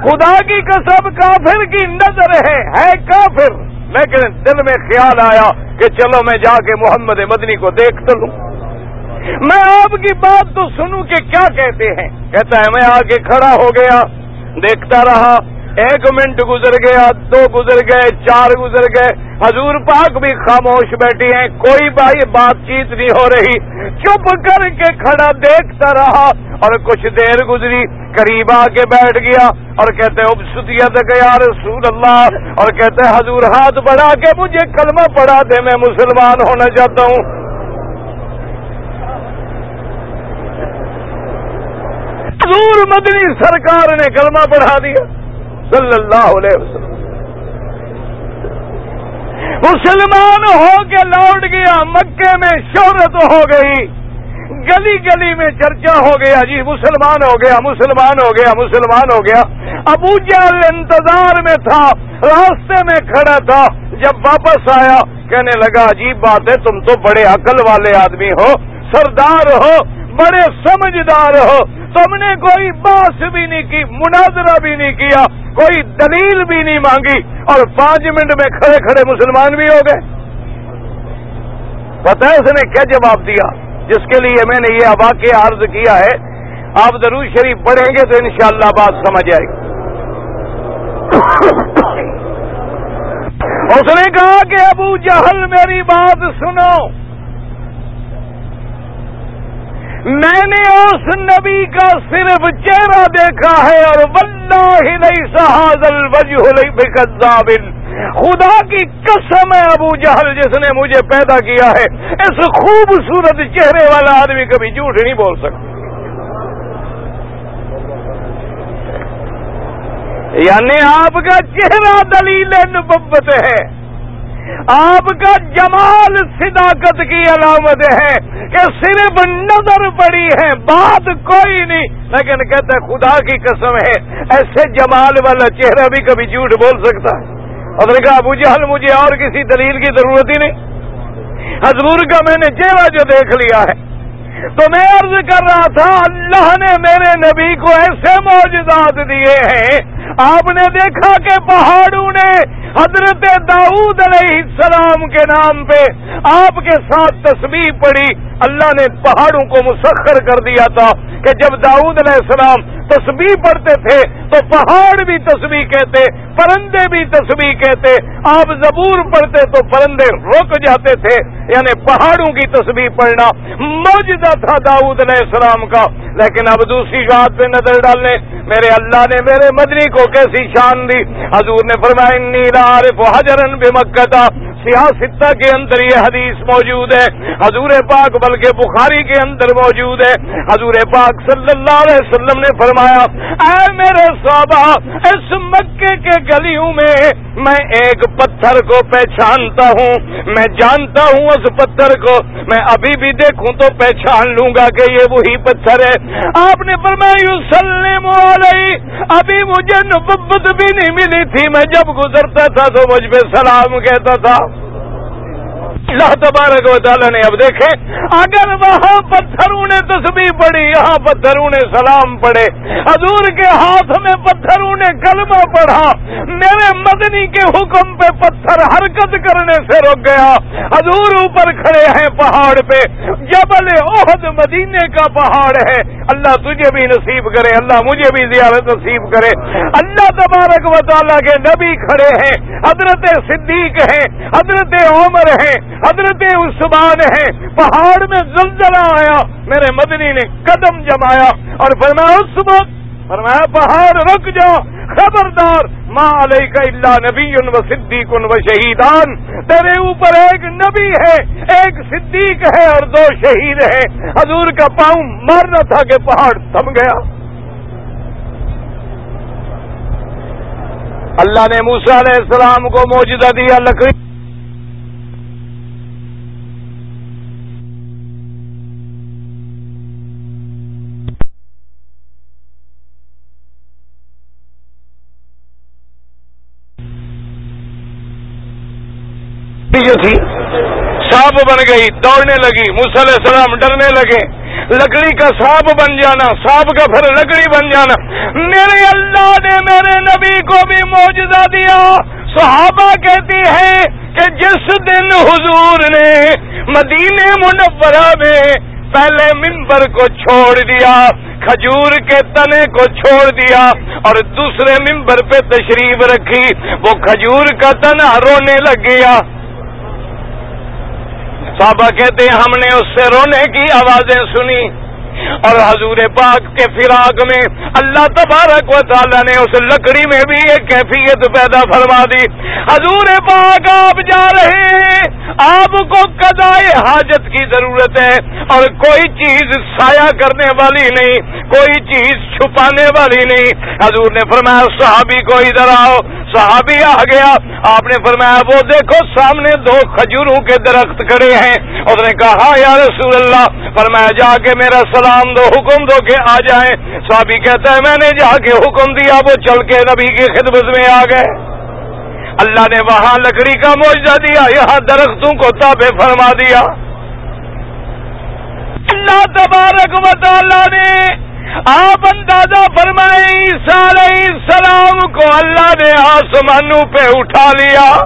خدا کی کسب کافر کی نظر ہے ہے کافر۔ لیکن دل میں خیال آیا کہ چلو میں جا کے محمد مدنی کو دیکھ تو لوں۔ میں آپ کی بات تو سنوں کہ کیا کہتے ہیں؟ کہتا ہے، میں آگے کھڑا ہو گیا، دیکھتا رہا، ایک منٹ گزر گیا، دو گزر گئے، چار گزر گئے، حضور پاک بھی خاموش بیٹھی ہیں، کوئی بھائی بات چیت نہیں ہو رہی۔ چپ کر کے کھڑا دیکھتا رہا اور کچھ دیر گزری، قریب آ کے بیٹھ گیا اور کہتے اب ستیت گیا رسول اللہ۔ اور کہتے حضور ہاتھ بڑھا کے مجھے کلمہ پڑھا دے، میں مسلمان ہونا چاہتا ہوں۔ حضور مدنی سرکار نے کلمہ پڑھا دیا، صلی اللہ علیہ وسلم۔ مسلمان ہو کے لوٹ گیا، مکے میں شہرت ہو گئی، گلی گلی میں چرچا ہو گیا جی مسلمان ہو گیا، مسلمان ہو گیا، مسلمان ہو گیا۔ ابو جال انتظار میں تھا، راستے میں کھڑا تھا، جب واپس آیا، کہنے لگا، عجیب بات ہے، تم تو بڑے عقل والے آدمی ہو، سردار ہو بڑے سمجھدار ہو۔ تم نے کوئی باس بھی نہیں کی، مناظرہ بھی نہیں کیا، کوئی دلیل بھی نہیں مانگی۔ اور پانچ منٹ میں کھڑے کھڑے مسلمان بھی ہو گئے۔ پتہ ہے اس نے کیا جواب دیا؟ جس کے لیے میں نے یہ واقع عرض کیا ہے، آپ ضرور شریف پڑھیں گے تو انشاءاللہ بات سمجھ آئے گی۔ اس نے کہا کہ ابو جہل میری بات سنو۔ میں نے اس نبی کا صرف چہرہ دیکھا ہے اور واللہ نہیں سہازل وجہ خدا کی قسم ہے ابو جہل جس نے مجھے پیدا کیا ہے۔ اس خوبصورت چہرے والا آدمی کبھی جھوٹ نہیں بول سکتا۔ یعنی آپ کا چہرہ دلیل نبت ہے۔ آپ کا جمال صداقت کی علامت ہے کہ صرف نظر پڑی ہے، بات کوئی نہیں۔ لیکن کہتے خدا کی قسم ہے، ایسے جمال والا چہرہ بھی کبھی جھوٹ بول سکتا۔ ہے اور کہا ابو جہل، مجھے اور کسی دلیل کی ضرورت ہی نہیں۔ حضور کا میں نے چہرہ جو دیکھ لیا ہے۔ تو میں عرض کر رہا تھا، اللہ نے میرے نبی کو ایسے موجودات دیے ہیں۔ آپ نے دیکھا کہ پہاڑوں نے حضرت داؤد علیہ السلام کے نام پہ آپ کے ساتھ تصویر پڑی اللہ نے پہاڑوں کو مسخر کر دیا تھا کہ جب داؤد علیہ السلام تسبیح پڑھتے تھے تو پہاڑ بھی تسبیح کہتے، پرندے بھی تسبیح کہتے۔ آپ زبور پڑھتے تو پرندے رک جاتے تھے یعنی پہاڑوں کی تسبیح پڑھنا موجودہ تھا داؤد علیہ السلام کا۔ لیکن اب دوسری بات پہ نظر ڈالنے، میرے اللہ نے میرے مدنی کو کیسی شان دی؟ حضور نے فرمایا نیلا عارف حجرن بے مکہ سیاستہ کے اندر یہ حدیث موجود ہے، حضور پاک بلکہ بخاری کے اندر موجود ہے۔ حضور پاک صلی اللہ علیہ وسلم نے فرمایا، اے میرے صحابہ، اس مکے کے گلیوں میں میں ایک پتھر کو پہچانتا ہوں۔ میں جانتا ہوں اس پتھر کو۔ میں ابھی بھی دیکھوں تو پہچان لوں گا کہ یہ وہی پتھر ہے۔ آپ نے فرمایا یو سلیم ابھی مجھے نبت بھی نہیں ملی تھی۔ میں جب گزرتا تھا تو مجھ پہ سلام کہتا تھا۔ اللہ تبارک و تعالیٰ نے اب دیکھے اگر وہاں پتھروں نے تصویر پڑی یہاں پتھروں نے سلام پڑے حضور کے ہاتھ میں پتھروں نے کلمہ پڑھا۔ میرے مدنی کے حکم پہ پتھر حرکت کرنے سے رک گیا۔ حضور اوپر کھڑے ہیں پہاڑ پہ۔ جبل عہد مدینے کا پہاڑ ہے۔ اللہ تجھے بھی نصیب کرے، اللہ مجھے بھی زیارت نصیب کرے۔ اللہ تبارک و تعالیٰ کے نبی کھڑے ہیں، حضرت صدیق ہیں، حضرت عمر ہیں حضرت عثمان ہیں پہاڑ میں زلزلہ آیا، میرے مدنی نے قدم جمایا اور فرمایا، عثمان، فرمایا، پہاڑ رک جاؤ خبردار ماں علیہ کا اللہ نبی ان و صدیق ان و شہیدان، تیرے اوپر ایک نبی ہے، ایک صدیق ہے اور دو شہید ہیں۔ حضور کا پاؤں مارنا تھا کہ پہاڑ تھم گیا۔ اللہ نے موسا علیہ السلام کو موجودہ دیا، لکڑی سانپ بن گئی، دوڑنے لگی علیہ السلام ڈرنے لگے۔ لکڑی کا سانپ بن جانا، سانپ کا پھر لکڑی بن جانا۔ میرے اللہ نے میرے نبی کو بھی موجودہ دیا۔ صحابہ کہتی ہے کہ جس دن حضور نے مدینے منورہ میں پہلے ممبر کو چھوڑ دیا، کھجور کے تنے کو چھوڑ دیا اور دوسرے ممبر پہ تشریف رکھی، وہ کھجور کا تنا رونے لگ گیا۔ صحابہ کہتے ہیں ہم نے اس سے رونے کی آوازیں سنی۔ اور حضور پاک کے فراق میں اللہ تبارک و تعالی نے اس لکڑی میں بھی ایک کیفیت پیدا فرما دی۔ حضور پاک، آپ جا رہے ہیں۔ آپ کو قضائے حاجت کی ضرورت ہے اور کوئی چیز سایہ کرنے والی نہیں، کوئی چیز چھپانے والی نہیں۔ حضور نے فرمایا، صحابی کو ادھر آؤ۔ صحابی آ گیا۔ آپ نے فرمایا، وہ دیکھو سامنے دو کھجوروں کے درخت کھڑے ہیں۔ اس نے کہا، یا رسول اللہ، فرمایا، جا کے میرا سلام دو، حکم دو کہ آ جائیں۔ صحابی کہتا ہے، میں نے جا کے حکم دیا، وہ چل کے نبی کی خدمت میں آ گئے۔ اللہ نے وہاں لکڑی کا معاوضہ دیا، یہاں درختوں کو تابے فرما دیا۔ اللہ تبارک و تعالی نے آپ اندازہ فرمائے علیہ السلام کو اللہ نے آسمانوں پہ اٹھا لیا۔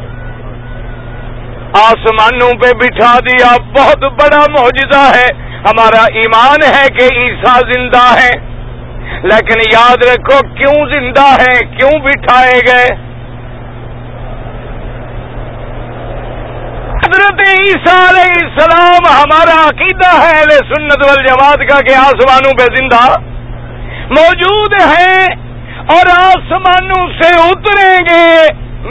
آسمانوں پہ بٹھا دیا، بہت بڑا معجزہ ہے۔ ہمارا ایمان ہے کہ عیسیٰ زندہ ہے لیکن یاد رکھو کیوں زندہ ہے کیوں بٹھائے گئے؟ حضرت عیسیٰ علیہ السلام ہمارا عقیدہ ہے سنت والجماعت کا کہ آسمانوں پہ زندہ موجود ہیں اور آسمانوں سے اتریں گے۔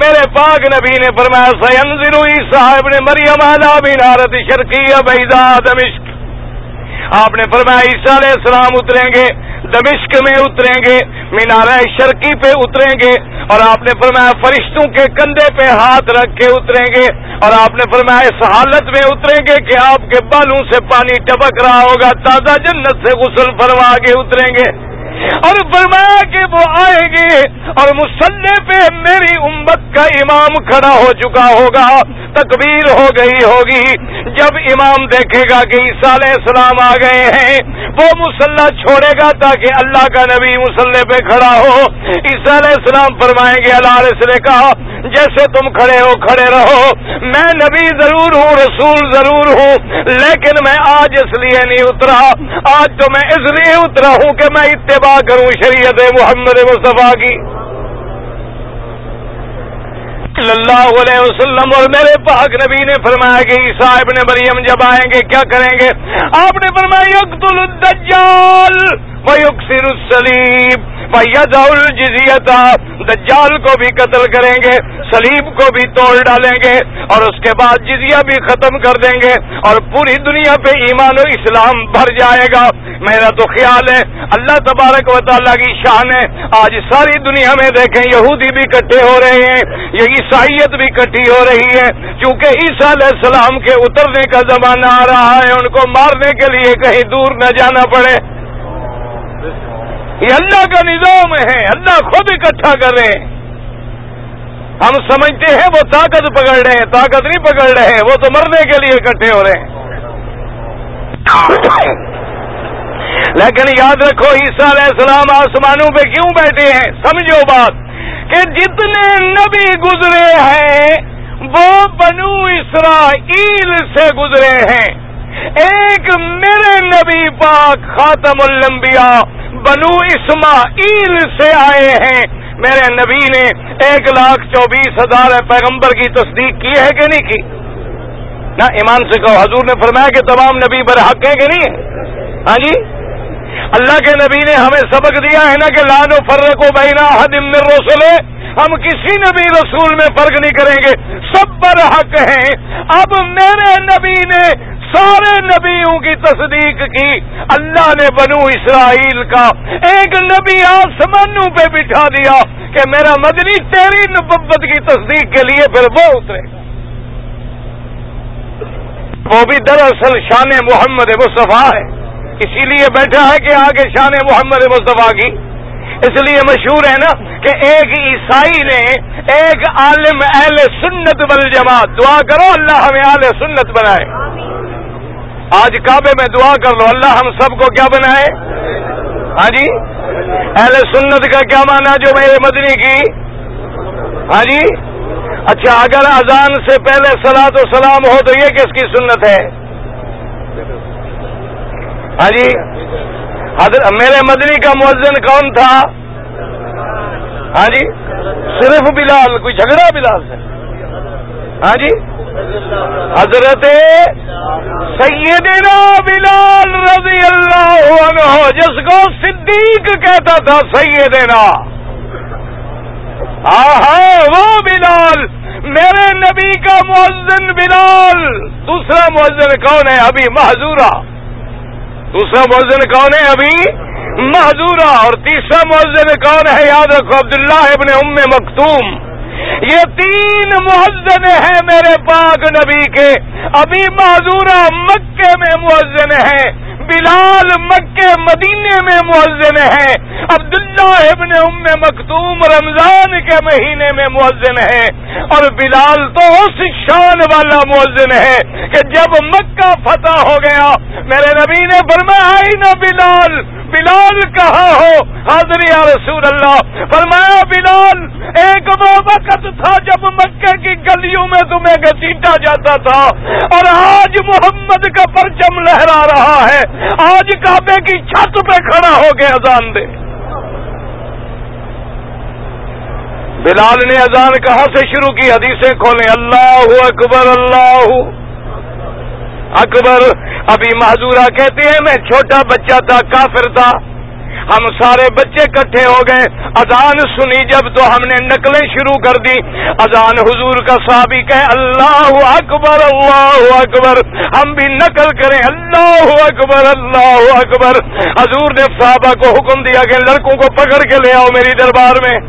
میرے پاک نبی نے فرمایا سینزر صاحب نے مریم آلہ بنارت شرقی بیضا دمشق۔ آپ نے فرمایا عیسیٰ علیہ السلام اتریں گے، دمشق میں اتریں گے، مینارہ شرکی پہ اتریں گے، اور آپ نے فرمایا فرشتوں کے کندھے پہ ہاتھ رکھ کے اتریں گے، اور آپ نے فرمایا اس حالت میں اتریں گے کہ آپ کے بالوں سے پانی ٹپک رہا ہوگا، تازہ جنت سے غسل فرما کے اتریں گے۔ اور فرمایا کہ وہ آئیں گے اور مسلح پہ میری امت کا امام کھڑا ہو چکا ہوگا، تکبیر ہو گئی ہوگی۔ جب امام دیکھے گا کہ عیسیٰ علیہ السلام آ گئے ہیں، وہ مسلح چھوڑے گا تاکہ اللہ کا نبی مسلح پہ کھڑا ہو۔ عیسیٰ علیہ السلام فرمائیں گے، اللہ علیہ نے کہا، جیسے تم کھڑے ہو کھڑے رہو۔ میں نبی ضرور ہوں، رسول ضرور ہوں، لیکن میں آج اس لیے نہیں اترا۔ آج تو میں اس لیے اترا ہوں کہ میں اتباع کروں شریعت محمد مصطفیٰ کی۔ صلی اللہ علیہ وسلم اور میرے پاک نبی نے فرمایا کہ عیسیٰ ابن مریم جب آئیں گے، کیا کریں گے؟ آپ نے فرمایا، یقتل الدجال۔ ویکسر السلیب پہیا جزیا تھا دجال کو بھی قتل کریں گے، سلیب کو بھی توڑ ڈالیں گے، اور اس کے بعد جزیہ بھی ختم کر دیں گے، اور پوری دنیا پہ ایمان و اسلام بھر جائے گا۔ میرا تو خیال ہے، اللہ تبارک و تعالیٰ کی شان ہے۔ آج ساری دنیا میں دیکھیں، یہودی بھی اکٹھے ہو رہے ہیں، یہ عیسائیت بھی اکٹھی ہو رہی ہے۔ کیونکہ عیسیٰ علیہ السلام کے اترنے کا زمانہ آ رہا ہے، ان کو مارنے کے لیے کہیں دور نہ جانا پڑے۔ یہ اللہ کا نظام ہے، اللہ خود اکٹھا کر رہے ہیں ہم سمجھتے ہیں وہ طاقت پکڑ رہے ہیں، طاقت نہیں پکڑ رہے ہیں، وہ تو مرنے کے لیے اکٹھے ہو رہے ہیں۔ لیکن یاد رکھو، عیسیٰ علیہ السلام آسمانوں پہ کیوں بیٹھے ہیں؟ سمجھو بات کہ جتنے نبی گزرے ہیں، وہ بنو اسرائیل سے گزرے ہیں۔ ایک میرے نبی پاک خاتم الانبیاء بنو اسماعیل سے آئے ہیں۔ میرے نبی نے ایک لاکھ چوبیس ہزار پیغمبر کی تصدیق کی ہے کہ نہیں کی؟ نہ ایمان سے کہو، حضور نے فرمایا کہ تمام نبی برحق ہیں کہ نہیں؟ ہاں جی؟ اللہ کے نبی نے ہمیں سبق دیا ہے نا کہ لانو فرق و بینا حدم رسول ہم کسی نبی رسول میں فرق نہیں کریں گے۔ سب پر حق ہیں۔ اب میرے نبی نے سارے نبیوں کی تصدیق کی۔ اللہ نے بنو اسرائیل کا ایک نبی آسمانوں پہ بٹھا دیا کہ میرا مدنی تیری نبت کی تصدیق کے لیے پھر وہ اترے وہ بھی دراصل شان محمد مصطفیٰ ہے۔ اسی لیے بیٹھا ہے کہ آگے شان محمد مصطفیٰ کی۔ اس لیے مشہور ہے نا کہ ایک عیسائی نے ایک عالم اہل سنت بل جماعت دعا کرو اللہ ہمیں اہل سنت بنائے۔ آج کعبے میں دعا کر لو، اللہ ہم سب کو کیا بنائے؟ ہاں جی؟ اہل سنت کا کیا مانا جو میرے مدنی کی؟ ہاں جی؟ اچھا اگر اذان سے پہلے سلاد و سلام ہو تو یہ کس کی سنت ہے؟ ہاں جی؟ حضرت، میرے مدنی کا مؤذن کون تھا؟ ہاں جی؟ صرف بلال، کوئی جھگڑا بلال سے؟ ہاں جی؟ حضرت سیدنا بلال رضی اللہ عنہ، جس کو صدیق کہتا تھا، سیدنا۔ ہاں وہ بلال، میرے نبی کا مؤذن بلال۔ دوسرا مؤذن کون ہے؟ ابھی محضورہ دوسرا مؤذن کون ہے؟ ابھی محضورہ اور تیسرا مؤذن کون ہے؟ یاد رکھو، عبداللہ ابن ام مختوم یہ تین مؤذن ہیں میرے پاک نبی کے۔ ابھی معذورہ مکے میں مؤذن ہیں، بلال مکے مدینے میں مؤذن ہے عبداللہ ابن ام مختوم رمضان کے مہینے میں مؤذن ہے اور بلال تو اس شان والا مؤذن ہے کہ جب مکہ فتح ہو گیا، میرے نبی نے فرمایا نا بلال بلال کہاں ہو؟ حاضری یا رسول اللہ، فرمایا بلال، ایک وہ وقت تھا جب مکے کی گلیوں میں تمہیں گسیٹا جاتا تھا، اور آج محمد کا پرچم لہرا رہا ہے۔ آج کعبے کی چھت پہ کھڑا ہو کے اذان دے۔ بلال نے اذان کہاں سے شروع کی؟ حدیثیں کھولیں۔ اللہ اکبر، اللہ اکبر، ابھی معذورہ کہتے ہیں، میں چھوٹا بچہ تھا، کافر تھا۔ ہم سارے بچے کٹھے ہو گئے۔ اذان سنی، جب تو ہم نے نقلیں شروع کر دی اذان حضور کا صحابی کہ اللہ اکبر اللہ اکبر۔ ہم بھی نقل کریں، اللہ اکبر اللہ اکبر۔ حضور نے صحابہ کو حکم دیا کہ لڑکوں کو پکڑ کے لے آؤ میری دربار میں۔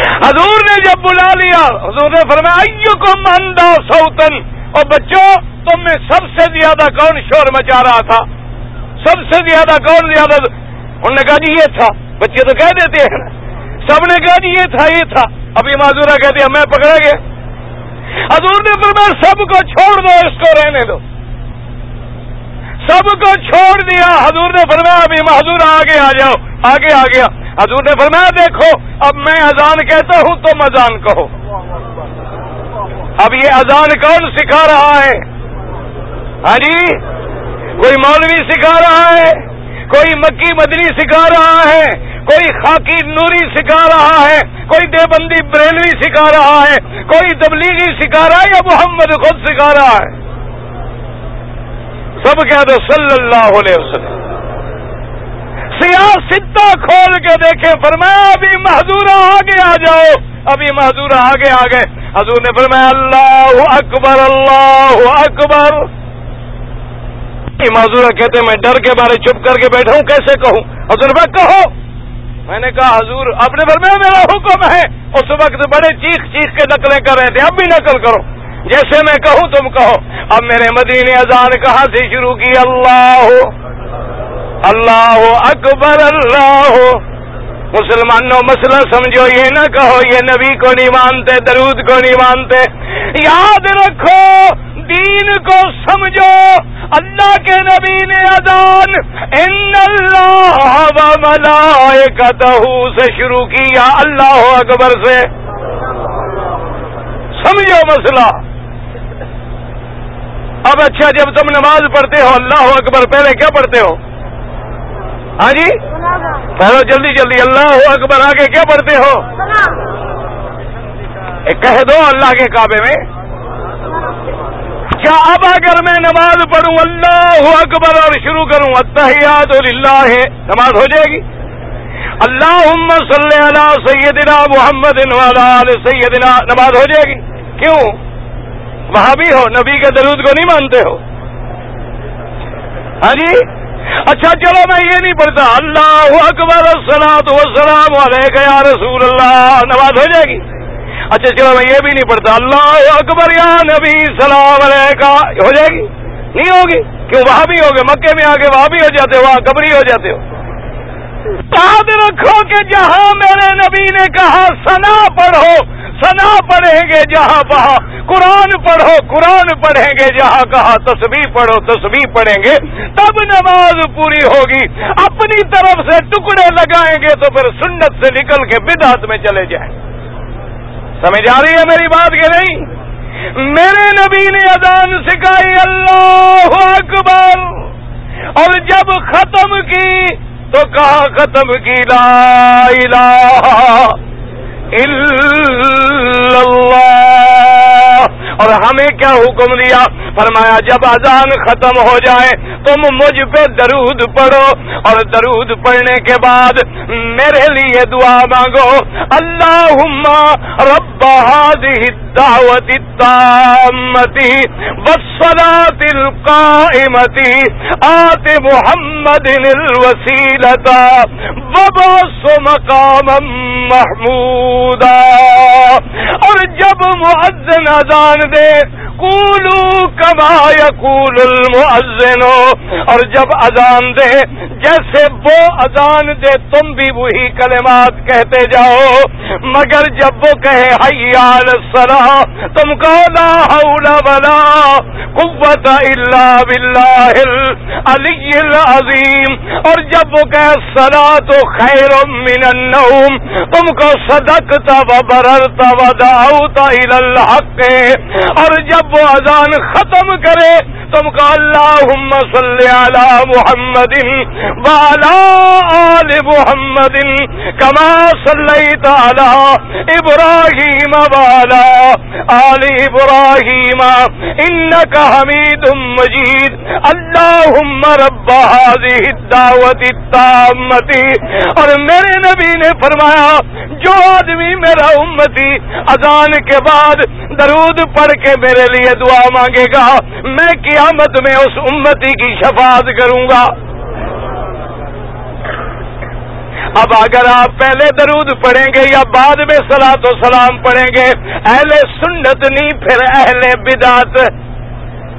حضور نے جب بلا لیا، حضور نے فرمایا کو مندا سوتن اور بچوں، تم میں سب سے زیادہ کون شور مچا رہا تھا؟ سب سے زیادہ کون زیادہ؟ انہوں نے کہا جی یہ تھا۔ بچے تو کہہ دیتے ہیں۔ سب نے کہا جی یہ تھا یہ تھا۔ ابھی معذورہ کہتے ہیں میں پکڑا گیا۔ حضور نے فرمایا، سب کو چھوڑ دو، اس کو رہنے دو۔ سب کو چھوڑ دیا۔ حضور نے فرمایا، ابھی معذور آگے آ جاؤ، آگے آ گیا۔ حضور نے فرمایا، دیکھو، اب میں اذان کہتا ہوں تم اذان کہو۔ اب یہ اذان کون سکھا رہا ہے؟ ہاں جی؟ کوئی مولوی سکھا رہا ہے؟ کوئی مکی مدنی سکھا رہا ہے؟ کوئی خاکی نوری سکھا رہا ہے؟ کوئی دیوبندی بریلوی سکھا رہا ہے؟ کوئی تبلیغی سکھا رہا ہے یا محمد خود سکھا رہا ہے؟ سب کہہ دو، صلی اللہ علیہ وسلم۔ سیاستہ کھول کے دیکھے، فرمایا، ابھی محدورہ آگے آ جاؤ۔ ابھی محدورہ آگے آ گئے۔ حضور نے فرمایا، اللہ اکبر اللہ اکبر۔ معذورہ کہتے میں ڈر کے بارے چپ کر کے بیٹھا ہوں، کیسے کہوں؟ حضور میں کہو۔ میں نے کہا، حضور اپنے فرمایا، میرا حکم ہے۔ اس وقت بڑے چیخ چیخ کے نقلیں کر رہے تھے، اب بھی نقل کرو۔ جیسے میں کہوں، تم کہو۔ اب میرے مدینے اذان کہاں سے شروع کی؟ اللہ اللہ اکبر، اللہ۔ مسلمانوں مسئلہ سمجھو، یہ نہ کہو، یہ نبی کو نہیں مانتے، درود کو نہیں مانتے۔ یاد رکھو، دین کو سمجھو۔ اللہ کے نبی نے ادان ان اللہ ملائکتہ سے شروع کیا، اللہ اکبر سے۔ سمجھو مسئلہ۔ اب اچھا جب تم نماز پڑھتے ہو، اللہ اکبر، پہلے کیا پڑھتے ہو؟ ہاں جی؟ پہلو جلدی جلدی، اللہ اکبر، آگے کیا پڑھتے ہو؟ کہہ دو اللہ کے کعبے میں۔ کیا اب اگر میں نماز پڑھوں، اللہ اکبر، اور شروع کروں اتحیات اللہ ہے نماز ہو جائے گی۔ اللہ صلی اللہ سیدنا محمد سیدنا، نماز ہو جائے گی۔ کیوں؟ وہاں بھی ہو، نبی کے درود کو نہیں مانتے ہو۔ ہاں جی؟ اچھا چلو میں یہ نہیں پڑھتا۔ اللہ اکبر السلام وسلام علیہ یا رسول اللہ۔ نواز ہو جائے گی۔ اچھا چلو میں یہ بھی نہیں پڑھتا۔ اللہ اکبر یا نبی، سلام علیہ ہو جائے گی؟ نہیں ہوگی؟ کیوں؟ وہاں بھی ہوگے، مکے میں آگے وہاں بھی ہو جاتے ہو، وہاں قبری ہو جاتے ہو۔ یاد رکھو کہ جہاں میرے نبی نے کہا سنا پڑھو سنا پڑھیں گے جہاں کہا قرآن پڑھو، قرآن پڑھیں گے جہاں کہا۔ تصویر پڑھو تصویر پڑھیں گے۔ تب نماز پوری ہوگی۔ اپنی طرف سے ٹکڑے لگائیں گے تو پھر سنت سے نکل کے بدعت میں چلے جائیں۔ سمجھ آ رہی ہے میری بات کہ نہیں؟ میرے نبی نے اذان سکھائی، اللہ اکبر۔ اور جب ختم کی تو کہا ختم کی؟ لا الہ الا اللہ۔ اور ہمیں کیا حکم دیا؟ فرمایا، جب اذان ختم ہو جائے تم مجھ پہ درود پڑھو۔ اور درود پڑھنے کے بعد میرے لیے دعا مانگو اللہ رب هذه الدعوة التامة والصلاة القائمة آت محمد الوسيلة وبعث مقاما محمودا۔ اور جب معزن اذان دے کولو کما یقول المؤذن. اور جب اذان دے، جیسے وہ اذان دے، تم بھی وہی کلمات کہتے جاؤ. مگر جب وہ کہے حیال سرا تم کو لا حول ولا قوت الا باللہ العلی العظیم. اور جب وہ کہے سرا خیر من النوم، تم کو صدقتا و بررتا و دعوتا الى الحق. اور جب وہ اذان ختم کرے تم کا اللہ صلی علی محمد والا آل محمد کما صلی تعالی ابراہیم والا آل ابراہیم انک حمید مجید۔ اللہ رب هذه الدعوت التامت۔ اور میرے نبی نے فرمایا، جو آدمی میرا امتی اذان کے بعد درود پڑھ کے میرے لیے دعا مانگے گا، میں قیامت میں اس امتی کی شفاعت کروں گا۔ اب اگر آپ پہلے درود پڑھیں گے یا بعد میں سلا تو سلام پڑھیں گے، اہل سنت نہیں پھر اہل بدات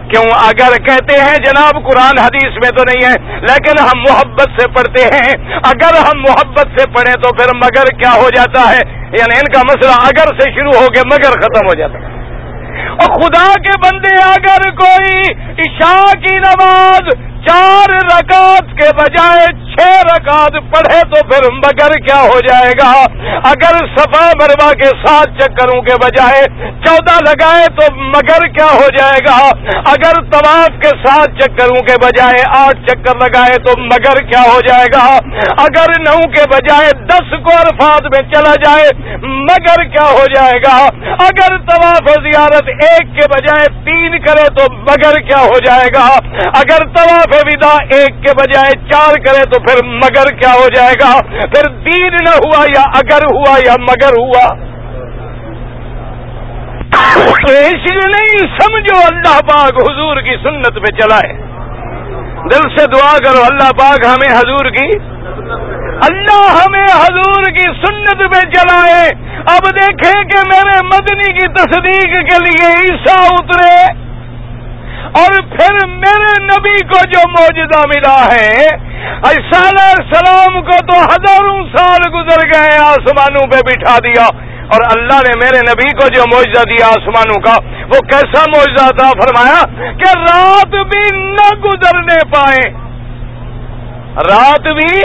کیوں؟ اگر کہتے ہیں جناب قرآن حدیث میں تو نہیں ہے، لیکن ہم محبت سے پڑھتے ہیں۔ اگر ہم محبت سے پڑھیں تو پھر مگر کیا ہو جاتا ہے؟ یعنی ان کا مسئلہ اگر سے شروع ہو کے مگر ختم ہو جاتا ہے۔ اور خدا کے بندے اگر کوئی عشاء کی نماز چار رکعت کے بجائے چھ رکعت پڑھے تو پھر مگر کیا ہو جائے گا؟ اگر صفا مروا کے سات چکروں کے بجائے چودہ لگائے تو مگر کیا ہو جائے گا؟ اگر طواف کے سات چکروں کے بجائے آٹھ چکر لگائے تو مگر کیا ہو جائے گا؟ اگر نو کے بجائے دس کو الفاظ میں چلا جائے مگر کیا ہو جائے گا؟ اگر طواف زیارت ایک کے بجائے تین کرے تو مگر کیا ہو جائے گا؟ اگر طواف حرف ایک کے بجائے چار کرے تو پھر مگر کیا ہو جائے گا؟ پھر دین نہ ہوا یا اگر ہوا یا مگر ہوا۔ نہیں، سمجھو اللہ پاک حضور کی سنت پہ چلائے دل سے دعا کرو، اللہ پاک ہمیں حضور کی، اللہ ہمیں حضور کی سنت پہ چلائے۔ اب دیکھیں کہ میرے مدنی کی تصدیق کے لیے عیسا اترے۔ اور پھر میرے نبی کو جو موجودہ ملا ہے السلام کو تو ہزاروں سال گزر گئے آسمانوں پہ بٹھا دیا۔ اور اللہ نے میرے نبی کو جو معجزہ دیا آسمانوں کا، وہ کیسا معجزہ تھا فرمایا کہ رات بھی نہ گزرنے پائے۔ رات بھی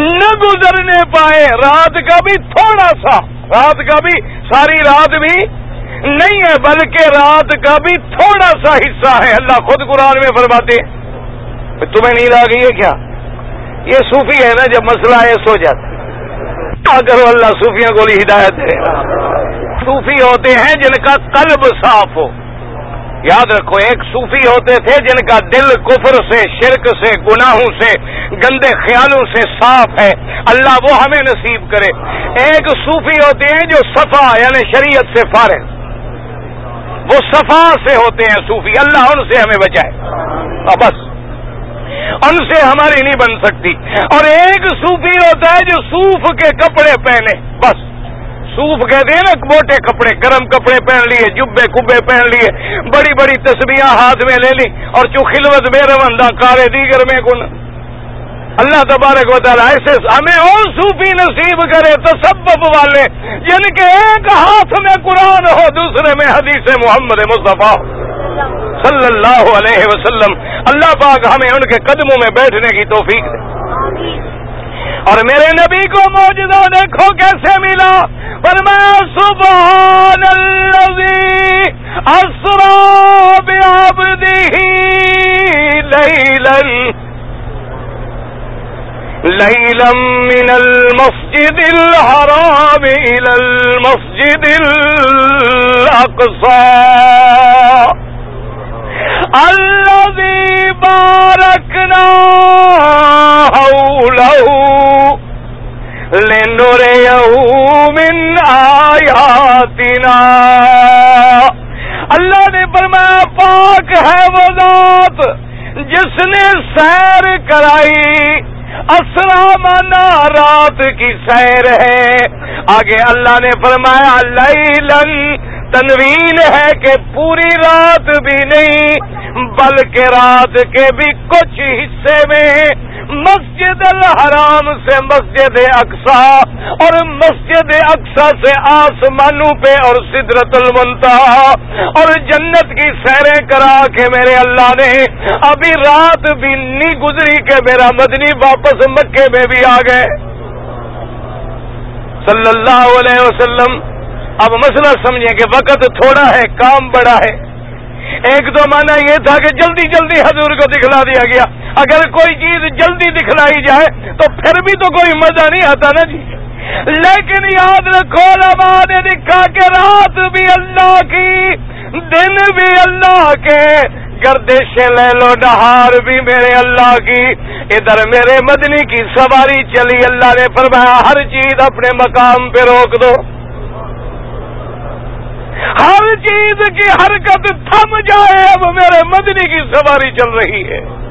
نہ گزرنے پائے۔ رات کا بھی تھوڑا سا، رات کا بھی، ساری رات بھی نہیں ہے، بلکہ رات کا بھی تھوڑا سا حصہ ہے۔ اللہ خود قرآن میں فرماتے تمہیں نیند آ گئی ہے کیا؟ یہ صوفی ہے نا، جب مسئلہ ہے، سو جاتا کرو اللہ صوفیوں کو ہدایت دے۔ صوفی ہوتے ہیں جن کا قلب صاف ہو۔ یاد رکھو، ایک صوفی ہوتے تھے جن کا دل کفر سے، شرک سے، گناہوں سے، گندے خیالوں سے صاف ہے۔ اللہ وہ ہمیں نصیب کرے۔ ایک صوفی ہوتے ہیں جو صفا یعنی شریعت سے فارغ۔ وہ صفا سے ہوتے ہیں صوفی، اللہ ان سے ہمیں بچائے۔ بس۔ ان سے ہماری نہیں بن سکتی۔ اور ایک صوفی ہوتا ہے جو صوف کے کپڑے پہنے۔ بس۔ صوف کہتے ہیں نا، موٹے کپڑے، گرم کپڑے پہن لیے، جبے کبے پہن لیے۔ بڑی بڑی تصویریں ہاتھ میں لے لی اور چوخلوت بے روندہ کارے دیگر میں کن اللہ تبارک و تعالیٰ ایسے ہمیں اور صوفی نصیب کرے تو سب والے جن کے ایک ہاتھ میں قرآن ہو دوسرے میں حدیث محمد مصطفیٰ۔ صلی اللہ علیہ وسلم اللہ پاک ہمیں ان کے قدموں میں بیٹھنے کی توفیق دے۔ اور میرے نبی کو موجودہ دیکھو کیسے ملا۔ پر میں سبحان الذی اسرا بعبده لیلا لیلا من المسجد الحرام الى المسجد الاقصى الذي باركنا حوله لنريه من آياتنا اللہ نے فرمایا پاک ہے وہ ذات جس نے سیر کرائی اسلام رات کی سیر ہے۔ آگے اللہ نے فرمایا لیلن تنوین ہے کہ پوری رات بھی نہیں، بلکہ رات کے بھی کچھ حصے میں مسجد الحرام سے مسجد اقسا اور مسجد اقسا سے آسمانوں پہ اور سدرت المنتا اور جنت کی سیریں کرا کے میرے اللہ نے ابھی رات بھی نہیں گزری کہ میرا مدنی واپس مکے میں بھی آ گئے۔ صلی اللہ علیہ وسلم اب مسئلہ سمجھیں کہ وقت تھوڑا ہے، کام بڑا ہے۔ ایک تو مانا یہ تھا کہ جلدی جلدی حضور کو دکھلا دیا گیا۔ اگر کوئی چیز جلدی دکھلائی جائے تو پھر بھی تو کوئی مزہ نہیں آتا نا جی۔ لیکن یاد رکھو لما نے دکھا کہ رات بھی اللہ کی، دن بھی اللہ کے۔ گردش لے لو، نہار بھی میرے اللہ کی۔ ادھر میرے مدنی کی سواری چلی، اللہ نے فرمایا، ہر چیز اپنے مقام پہ روک دو۔ ہر چیز کی حرکت تھم جائے اب میرے مدنی کی سواری چل رہی ہے۔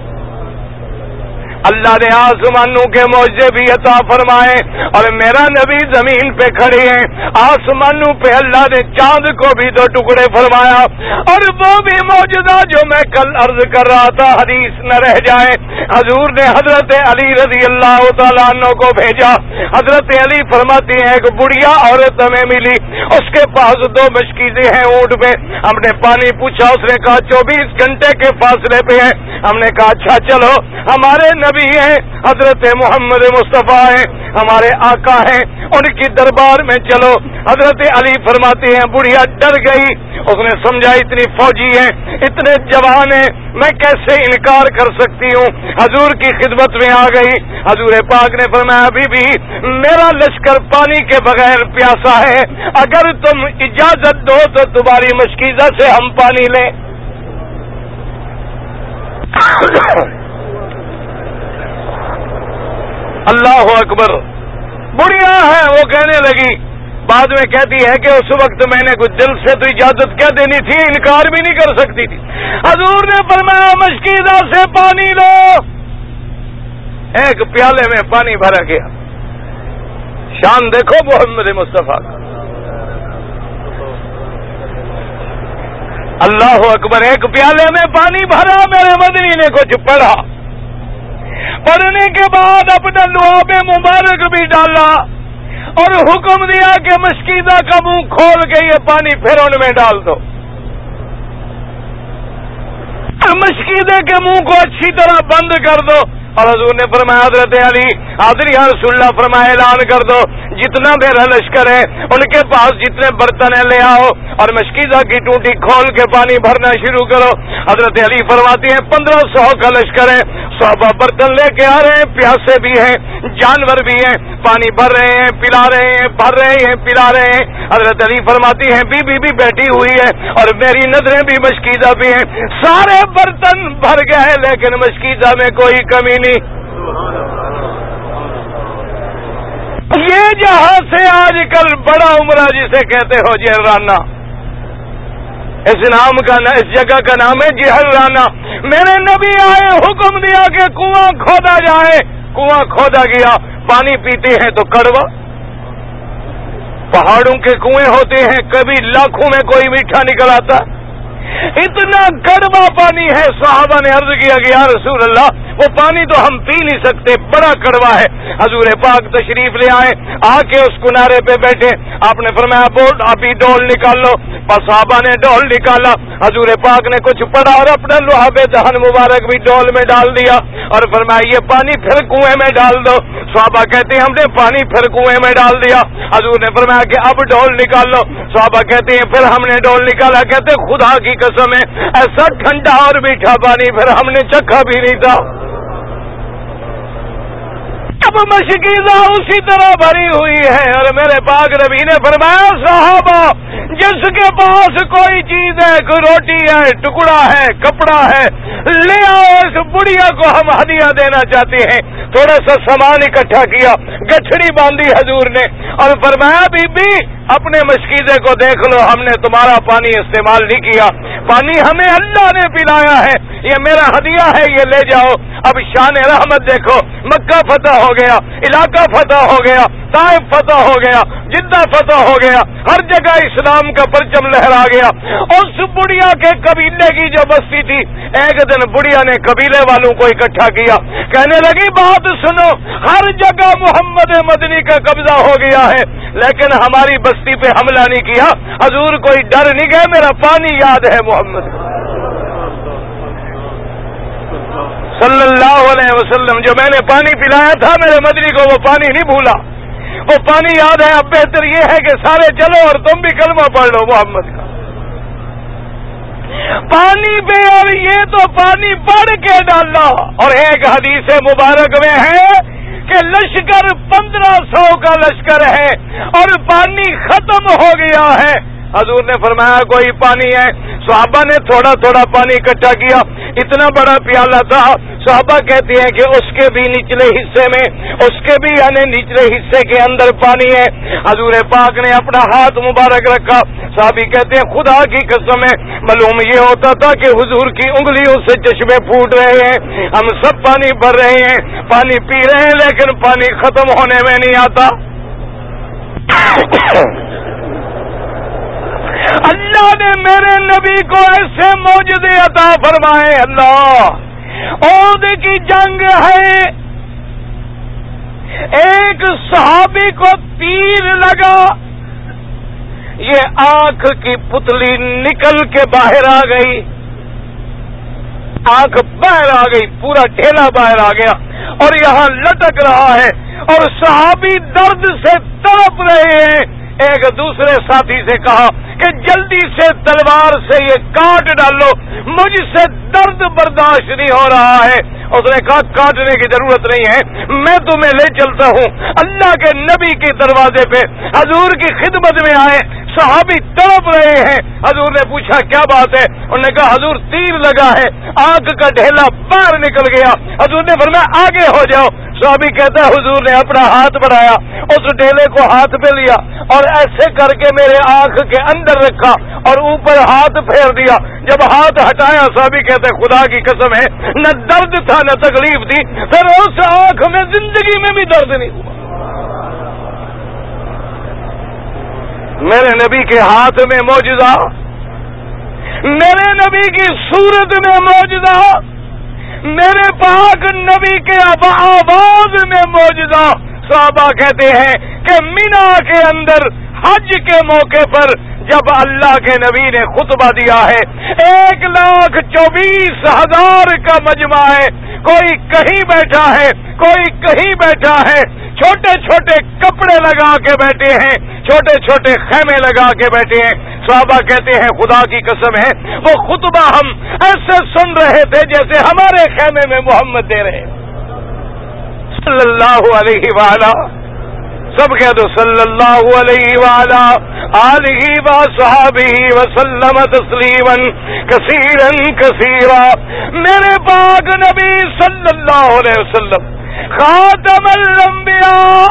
اللہ نے آسمانوں کے معجزے بھی عطا فرمائے اور میرا نبی زمین پہ کھڑے ہیں، آسمانوں پہ اللہ نے چاند کو بھی دو ٹکڑے فرمایا۔ اور وہ بھی موجودہ جو میں کل عرض کر رہا تھا، حدیث نہ رہ جائے۔ حضور نے حضرت علی رضی اللہ تعالیٰ عنہ کو بھیجا۔ حضرت علی فرماتی ہیں، ایک بڑھیا عورت ہمیں ملی۔ اس کے پاس دو مشکیزیں ہیں اونٹ پہ ہم نے پانی پوچھا، اس نے کہا، چوبیس گھنٹے کے فاصلے پہ ہیں۔ ہم نے کہا اچھا چلو، ہمارے نبی ہیں، حضرت محمد مصطفیٰ ہیں، ہمارے آقا ہیں، ان کی دربار میں چلو۔ حضرت علی فرماتے ہیں، بڑھیا ڈر گئی۔ اس نے سمجھا، اتنی فوجی ہیں، اتنے جوان ہیں، میں کیسے انکار کر سکتی ہوں؟ حضور کی خدمت میں آ گئی۔ حضور پاک نے فرمایا ابھی بھی میرا لشکر پانی کے بغیر پیاسا ہے۔ اگر تم اجازت دو تو تمہاری مشکیزہ سے ہم پانی لیں۔ اللہ اکبر۔ بڑھیا ہے، وہ کہنے لگی۔ بعد میں کہتی ہے کہ اس وقت میں نے کچھ دل سے تو اجازت کیا دینی تھی، انکار بھی نہیں کر سکتی تھی۔ حضور نے فرمایا مشکیزہ سے پانی لو۔ ایک پیالے میں پانی بھرا گیا۔ شان دیکھو محمد مصطفیٰ۔ کا اللہ اکبر، ایک پیالے میں پانی بھرا، میرے مدنی نے کچھ پڑھا۔ پڑھنے کے بعد اپنا لعاب مبارک بھی ڈالا اور حکم دیا کہ مشکیدہ کا منہ کھول کے یہ پانی پھر ان میں ڈال دو۔ مشکیدے کے منہ کو اچھی طرح بند کر دو۔ اور حضور نے فرمایا، حضرت علی حاضر یا رسول اللہ فرمایا، اعلان کر دو، جتنا میرا لشکر ہے ان کے پاس جتنے برتن ہیں، لے آؤ اور مشکیزہ کی ٹوٹی کھول کے پانی بھرنا شروع کرو۔ حضرت علی فرماتی ہیں، پندرہ سو کا لشکر ہے صحابہ برتن لے کے آ رہے ہیں، پیاسے بھی ہیں، جانور بھی ہیں، پانی بھر رہے ہیں، پلا رہے ہیں، بھر رہے ہیں، پلا رہے ہیں۔ حضرت علی فرماتی ہیں بی بی بھی بیٹھی ہوئی ہے اور میری نظریں بھی مشکیزہ بھی ہیں۔ سارے برتن بھر گئے لیکن مشکیزہ میں کوئی کمی یہ جہاں سے آج کل بڑا عمرہ جسے کہتے ہو جی، جہر رانا اس نام کا اس جگہ کا نام ہے جی، جہر رانا میرے نبی آئے، حکم دیا کہ کنواں کھودا جائے۔ کنواں کھودا گیا۔ پانی پیتے ہیں تو کڑوا۔ پہاڑوں کے کنویں ہوتے ہیں، کبھی لاکھوں میں کوئی میٹھا نکل آتا۔ اتنا کڑوا پانی ہے، صحابہ نے عرض کیا کہ یا رسول اللہ، وہ پانی تو ہم پی نہیں سکتے، بڑا کڑوا ہے۔ حضور پاک تشریف لے آئے، آ کے اس کنارے پہ بیٹھے۔ آپ نے فرمایا، بول ابھی ڈول نکال لو صحابہ نے ڈول نکالا۔ حضور پاک نے کچھ پڑا اور اپنا لوہا دہن مبارک بھی ڈول میں ڈال دیا۔ اور فرمایا، یہ پانی پھر کنویں میں ڈال دو۔ صحابہ کہتے ہیں، ہم نے پانی پھر کنویں میں ڈال دیا۔ حضور نے فرمایا کہ اب ڈول نکال لو۔ صحابہ کہتے ہیں، پھر ہم نے ڈول نکالا۔ کہتے خدا کی قسم ہے، ایسا ٹھنڈا اور میٹھا پانی پھر ہم نے چکھا بھی نہیں تھا۔ اب مشکیزہ اسی طرح بھری ہوئی ہے اور میرے پاک نبی نے فرمایا، صحابہ، جس کے پاس کوئی چیز ہے، کوئی روٹی ہے، ٹکڑا ہے، کپڑا ہے، لے آؤ، اس بڑھیا کو ہم ہدیہ دینا چاہتے ہیں۔ تھوڑا سا سامان اکٹھا کیا، گچھڑی باندھی حضور نے اور فرمایا، بی بی اپنے مشکیزے کو دیکھ لو، ہم نے تمہارا پانی استعمال نہیں کیا۔ پانی ہمیں اللہ نے پلایا ہے۔ یہ میرا ہدیہ ہے، یہ لے جاؤ۔ اب شان رحمت دیکھو، مکہ فتح ہو گیا، علاقہ فتح ہو گیا۔ طائف فتح ہو گیا جدہ فتح ہو گیا، ہر جگہ اسلام کا پرچم لہرا گیا۔ اس بڑھیا کے قبیلے کی جو بستی تھی، ایک دن بڑھیا نے قبیلے والوں کو اکٹھا کیا۔ کہنے لگی، بات سنو، ہر جگہ محمد مدنی کا قبضہ ہو گیا ہے، لیکن ہماری بستی پہ حملہ نہیں کیا۔ حضور، کوئی ڈر نہیں گیا میرا پانی یاد ہے، محمد۔ صلی اللہ علیہ وسلم، جو میں نے پانی پلایا تھا، میرے مدنی کو وہ پانی نہیں بھولا۔ وہ پانی یاد ہے، اب بہتر یہ ہے کہ سارے چلو اور تم بھی کلمہ پڑھ لو محمد کا۔ پانی پہ اور یہ تو پانی پڑھ کے ڈالنا۔ اور ایک حدیث مبارک میں ہے کہ لشکر پندرہ سو کا لشکر ہے اور پانی ختم ہو گیا ہے۔ حضور نے فرمایا کوئی پانی ہے۔ صحابہ نے تھوڑا تھوڑا پانی اکٹھا کیا۔ اتنا بڑا پیالہ تھا۔ صحابہ کہتے ہیں کہ اس کے بھی نچلے حصے میں اس کے بھی یعنی نچلے حصے کے اندر پانی ہے۔ حضور پاک نے اپنا ہاتھ مبارک رکھا۔ صحابی کہتے ہیں، خدا کی قسم ہے، معلوم یہ ہوتا تھا کہ حضور کی انگلیوں سے چشمے پھوٹ رہے ہیں۔ ہم سب پانی بھر رہے ہیں۔ پانی پی رہے ہیں، لیکن پانی ختم ہونے میں نہیں آتا۔ اللہ نے میرے نبی کو ایسے موجود عطا فرمائے، اللہ۔ عہد کی جنگ ہے۔ ایک صحابی کو تیر لگا۔ یہ آنکھ کی پتلی نکل کے باہر آ گئی۔ آنکھ باہر آ گئی، پورا ٹھیلا باہر آ گیا۔ اور یہاں لٹک رہا ہے۔ اور صحابی درد سے تڑپ رہے ہیں۔ ایک دوسرے ساتھی سے کہا کہ جلدی سے تلوار سے یہ کاٹ ڈالو، مجھ سے درد برداشت نہیں ہو رہا ہے۔ اس نے کہا، کاٹنے کی ضرورت نہیں ہے، میں تمہیں لے چلتا ہوں۔ اللہ کے نبی کے دروازے پہ حضور کی خدمت میں آئے، صحابی تڑپ رہے ہیں۔ حضور نے پوچھا، کیا بات ہے؟ انہوں نے کہا، حضور تیر لگا ہے، آگ کا ڈھیلا باہر نکل گیا۔ حضور نے فرمایا، آگے ہو جاؤ۔ سوابی کہتا ہے حضور نے اپنا ہاتھ بڑھایا، اس ڈیلے کو ہاتھ پہ لیا اور ایسے کر کے میرے آنکھ کے اندر رکھا اور اوپر ہاتھ پھیر دیا۔ جب ہاتھ ہٹایا سوابی کہتے خدا کی قسم ہے، نہ درد تھا، نہ تکلیف تھی، پھر اس آنکھ میں زندگی میں بھی درد نہیں ہوا۔ میرے نبی کے ہاتھ میں موجودہ میرے نبی کی صورت میں موجودہ میرے پاک نبی کے آواز میں موجودہ صحابہ کہتے ہیں کہ مینا کے اندر حج کے موقع پر جب اللہ کے نبی نے خطبہ دیا ہے، ایک لاکھ چوبیس ہزار کا مجمع ہے۔ کوئی کہیں بیٹھا ہے، کوئی کہیں بیٹھا ہے۔ چھوٹے چھوٹے کپڑے لگا کے بیٹھے ہیں، چھوٹے چھوٹے خیمے لگا کے بیٹھے ہیں۔ صحابہ کہتے ہیں، خدا کی قسم ہے، وہ خطبہ ہم ایسے سن رہے تھے جیسے ہمارے خیمے میں محمد دے رہے۔ صلی اللہ علیہ وآلہ سب کہہ دو صلی اللہ علیہ وآلہ آلہ و صحابہ وسلم تسلیما کثیرا کثیرا۔ میرے پاک نبی صلی اللہ علیہ وسلم، خاتم الانبیاء،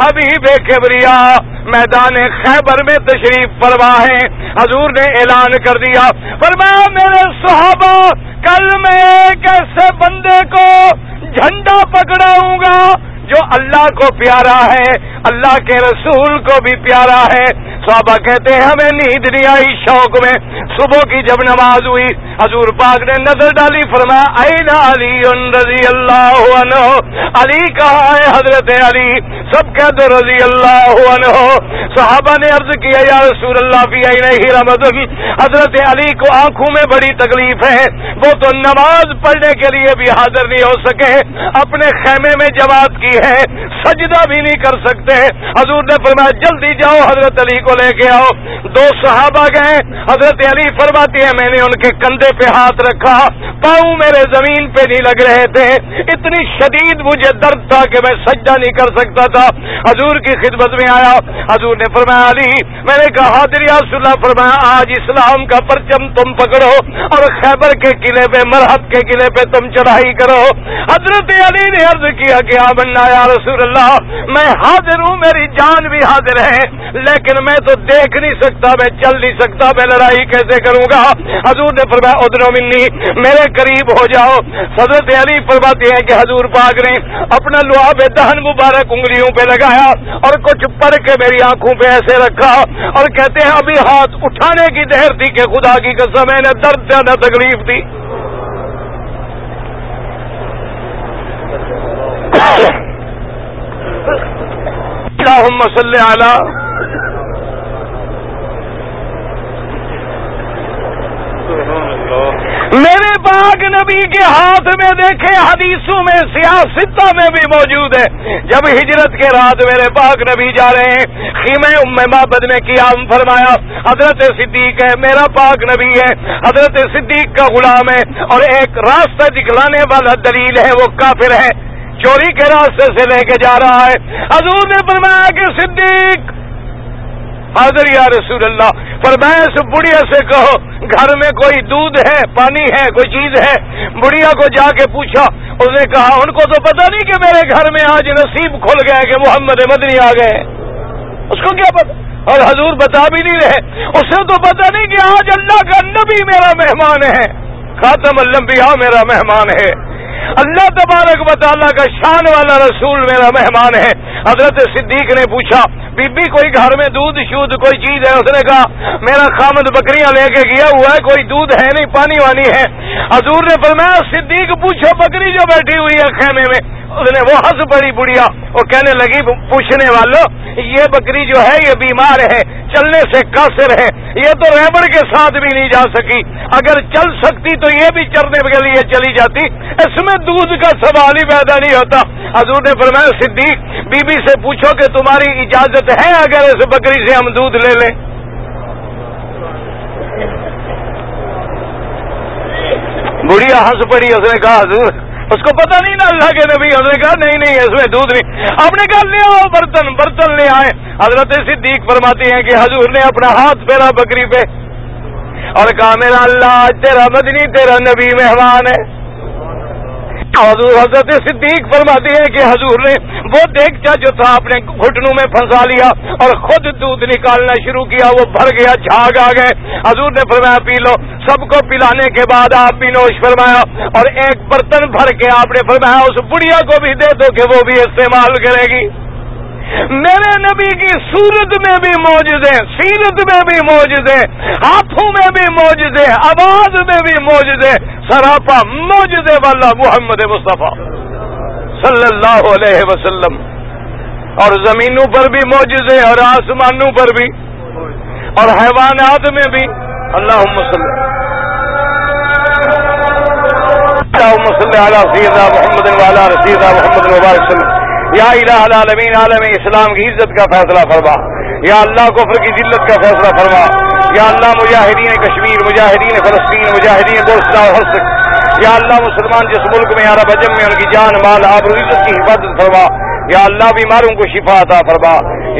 حبیب کبریا، میدان خیبر میں تشریف فرما ہے۔ حضور نے اعلان کر دیا، فرمایا، میرے صحابہ، کل میں ایک ایسے بندے کو جھنڈا پکڑاؤں گا جو اللہ کو پیارا ہے، اللہ کے رسول کو بھی پیارا ہے۔ صحابہ کہتے ہیں، ہمیں نیند نہیں آئی شوق میں۔ صبح کی جب نماز ہوئی، حضور پاک نے نظر ڈالی، فرمایا علی رضی اللہ عنہ؟ علی کہا ہے حضرت علی؟ سب کہتے رضی اللہ عنہ؟ صحابہ نے عرض کیا، یا رسول اللہ، فی نہیں رمضان حضرت علی کو آنکھوں میں بڑی تکلیف ہے۔ وہ تو نماز پڑھنے کے لیے بھی حاضر نہیں ہو سکے۔ اپنے خیمے میں جماعت کی ہے سجدہ بھی نہیں کر سکتے۔ حضور نے فرمایا، جلدی جاؤ، حضرت علی کو لے کے آؤ۔ دو صحابہ گئے، حضرت علی فرماتی ہے میں نے ان کے کندھے پہ ہاتھ رکھا، پاؤں میرے زمین پہ نہیں لگ رہے تھے۔ اتنی شدید مجھے درد تھا کہ میں سجدہ نہیں کر سکتا تھا۔ حضور کی خدمت میں آیا۔ حضور نے فرمایا، علی، میں نے کہا، حاضر اللہ، فرمایا، آج اسلام کا پرچم تم پکڑو اور خیبر کے قلعے پہ، مرحب کے قلعے پہ تم چڑھائی کرو۔ حضرت علی نے عرض کیا کہ یا رسول اللہ، میں حاضر ہوں، میری جان بھی حاضر ہے، لیکن میں تو دیکھ نہیں سکتا، میں چل نہیں سکتا، میں لڑائی کیسے کروں گا؟ حضور نے فرمایا، ادنو منی، میرے قریب ہو جاؤ۔ حضرت علی فرماتے ہیں کہ حضور پاک نے اپنا لوہا دہن مبارک انگلیوں پہ لگایا اور کچھ پڑھ کے میری آنکھوں پہ ایسے رکھا اور کہتے ہیں، ابھی ہاتھ اٹھانے کی دہر تھی کہ خدا کی قسم ہے نہ درد نہ تکلیف تھی اللهم صل على میرے پاک نبی کے ہاتھ میں دیکھے حدیثوں میں سیاستہ میں بھی موجود ہے۔ جب ہجرت کے رات میرے پاک نبی جا رہے ہیں خیمے ام محبت میں قیام فرمایا، حضرت صدیق ہے، میرا پاک نبی ہے، حضرت صدیق کا غلام ہے، اور ایک راستہ دکھلانے والا دلیل ہے، وہ کافر ہے۔ چوری کے راستے سے لے کے جا رہا ہے۔ حضور نے فرمایا کہ صدیق، حاضر یا رسول اللہ، فرمایا اس بڑھیا سے کہو، گھر میں کوئی دودھ ہے، پانی ہے، کوئی چیز ہے؟ بڑھیا کو جا کے پوچھا، اس نے کہا، ان کو تو پتہ نہیں کہ میرے گھر میں آج نصیب کھل گیا کہ محمد مدنی آ گئے اس کو کیا پتا اور حضور بتا بھی نہیں رہے۔ اسے تو پتا نہیں کہ آج اللہ کا نبی میرا مہمان ہے، خاتم الانبیاء میرا مہمان ہے۔ اللہ تبارک و تعالیٰ کا شان والا رسول میرا مہمان ہے۔ حضرت صدیق نے پوچھا بی بی کوئی گھر میں دودھ شودھ کوئی چیز ہے؟ اس نے کہا، میرا خامد بکریاں لے کے گیا ہوا ہے، کوئی دودھ ہے نہیں، پانی وانی ہے۔ حضور نے فرمایا، صدیق، پوچھو بکری جو بیٹھی ہوئی ہے خیمے میں۔ اس نے وہ ہنس پڑی بڑھیا وہ کہنے لگی، پوچھنے والوں یہ بکری جو ہے، یہ بیمار ہے، چلنے سے قاصر ہے، یہ تو ریبڑ کے ساتھ بھی نہیں جا سکی۔ اگر چل سکتی تو یہ بھی چرنے کے لیے چلی جاتی۔ اس میں دودھ کا سوال ہی پیدا نہیں ہوتا۔ حضور نے فرمایا، صدیق، بی بی سے پوچھو کہ تمہاری اجازت ہے اگر اس بکری سے ہم دودھ لے لیں۔ بڑھیا ہنس پڑی اس نے کہا، حضور اس کو پتا نہیں نا اللہ کے نبی حضرت کہا نہیں نہیں، اس میں دودھ نہیں۔ آپ نے کہا لے آؤ برتن برتن لے آئے۔ حضرت صدیق فرماتی ہیں کہ حضور نے اپنا ہاتھ پھیرا بکری پہ۔ اور کہا، میرا اللہ، تیرا مدنی، تیرا نبی مہمان ہے۔ حضور حضرت صدیق فرماتے ہیں کہ حضور نے وہ دیکھتا جو تھا اپنے گھٹنوں میں پھنسا لیا اور خود دودھ نکالنا شروع کیا، وہ بھر گیا، جھاگ آ گئے۔ حضور نے فرمایا، پی لو۔ سب کو پلانے کے بعد آپ بھی نوش فرمایا۔ اور ایک برتن بھر کے آپ نے فرمایا، اس بڑھیا کو بھی دے دو کہ وہ بھی استعمال کرے گی۔ میرے نبی کی صورت میں بھی موجود ہے سیرت میں بھی موجود ہے ہاتھوں میں بھی موجود ہے آواز میں بھی موجود ہے سراپا موجود والا محمد مصطفیٰ صلی اللہ علیہ وسلم۔ اور زمینوں پر بھی موجود ہے اور آسمانوں پر بھی، اور حیوانات میں بھی۔ اللہ مسلم محمد والا رسیدہ محمد مبارک وسلم۔ یا الہ العالمین، عالم اسلام کی عزت کا فیصلہ فرما۔ یا اللہ کفر کی ذلت کا فیصلہ فرما۔ یا اللہ مجاہدین کشمیر، مجاہدین فلسطین، مجاہدین گولستہ اور حرس یا اللہ مسلمان جس ملک میں عرب اجم میں ان کی جان، مال، آب عزت کی حفاظت فرما۔ یا اللہ بیماروں کو شفا عطا فرما۔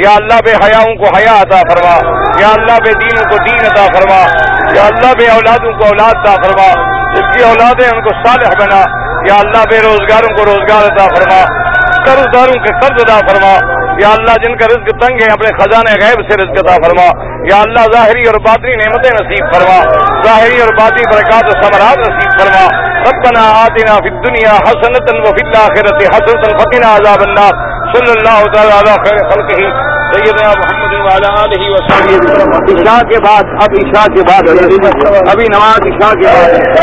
یا اللہ بے حیاؤں کو حیا عطا فرما۔ یا اللہ بے دینوں کو دین عطا فرما۔ یا اللہ بے اولادوں کو اولاد عطا فرما۔ جس کی اولادیں ان کو صالح بنا۔ یا اللہ بے روزگاروں کو روزگار عطا فرما۔ قرض داروں کے قرض ادا فرما۔ یا اللہ جن کا رزق تنگ ہے اپنے خزانے غیب سے رزق ادا فرما۔ یا اللہ ظاہری اور باطنی نعمتیں نصیب فرما۔ ظاہری اور باطنی برکات و ثمرات نصیب فرما۔ ربنا آتنا فی الدنیا حسنتا وفی الاخرت حسنتا فقنا عذاب النار۔ صلی اللہ تعالی علی خیر خلقہ۔ سیدنا محمد وعلى آلہ وسلم عشاء کے بعد، اب عشاء کے بعد۔ ابھی نماز عشاء کے بعد۔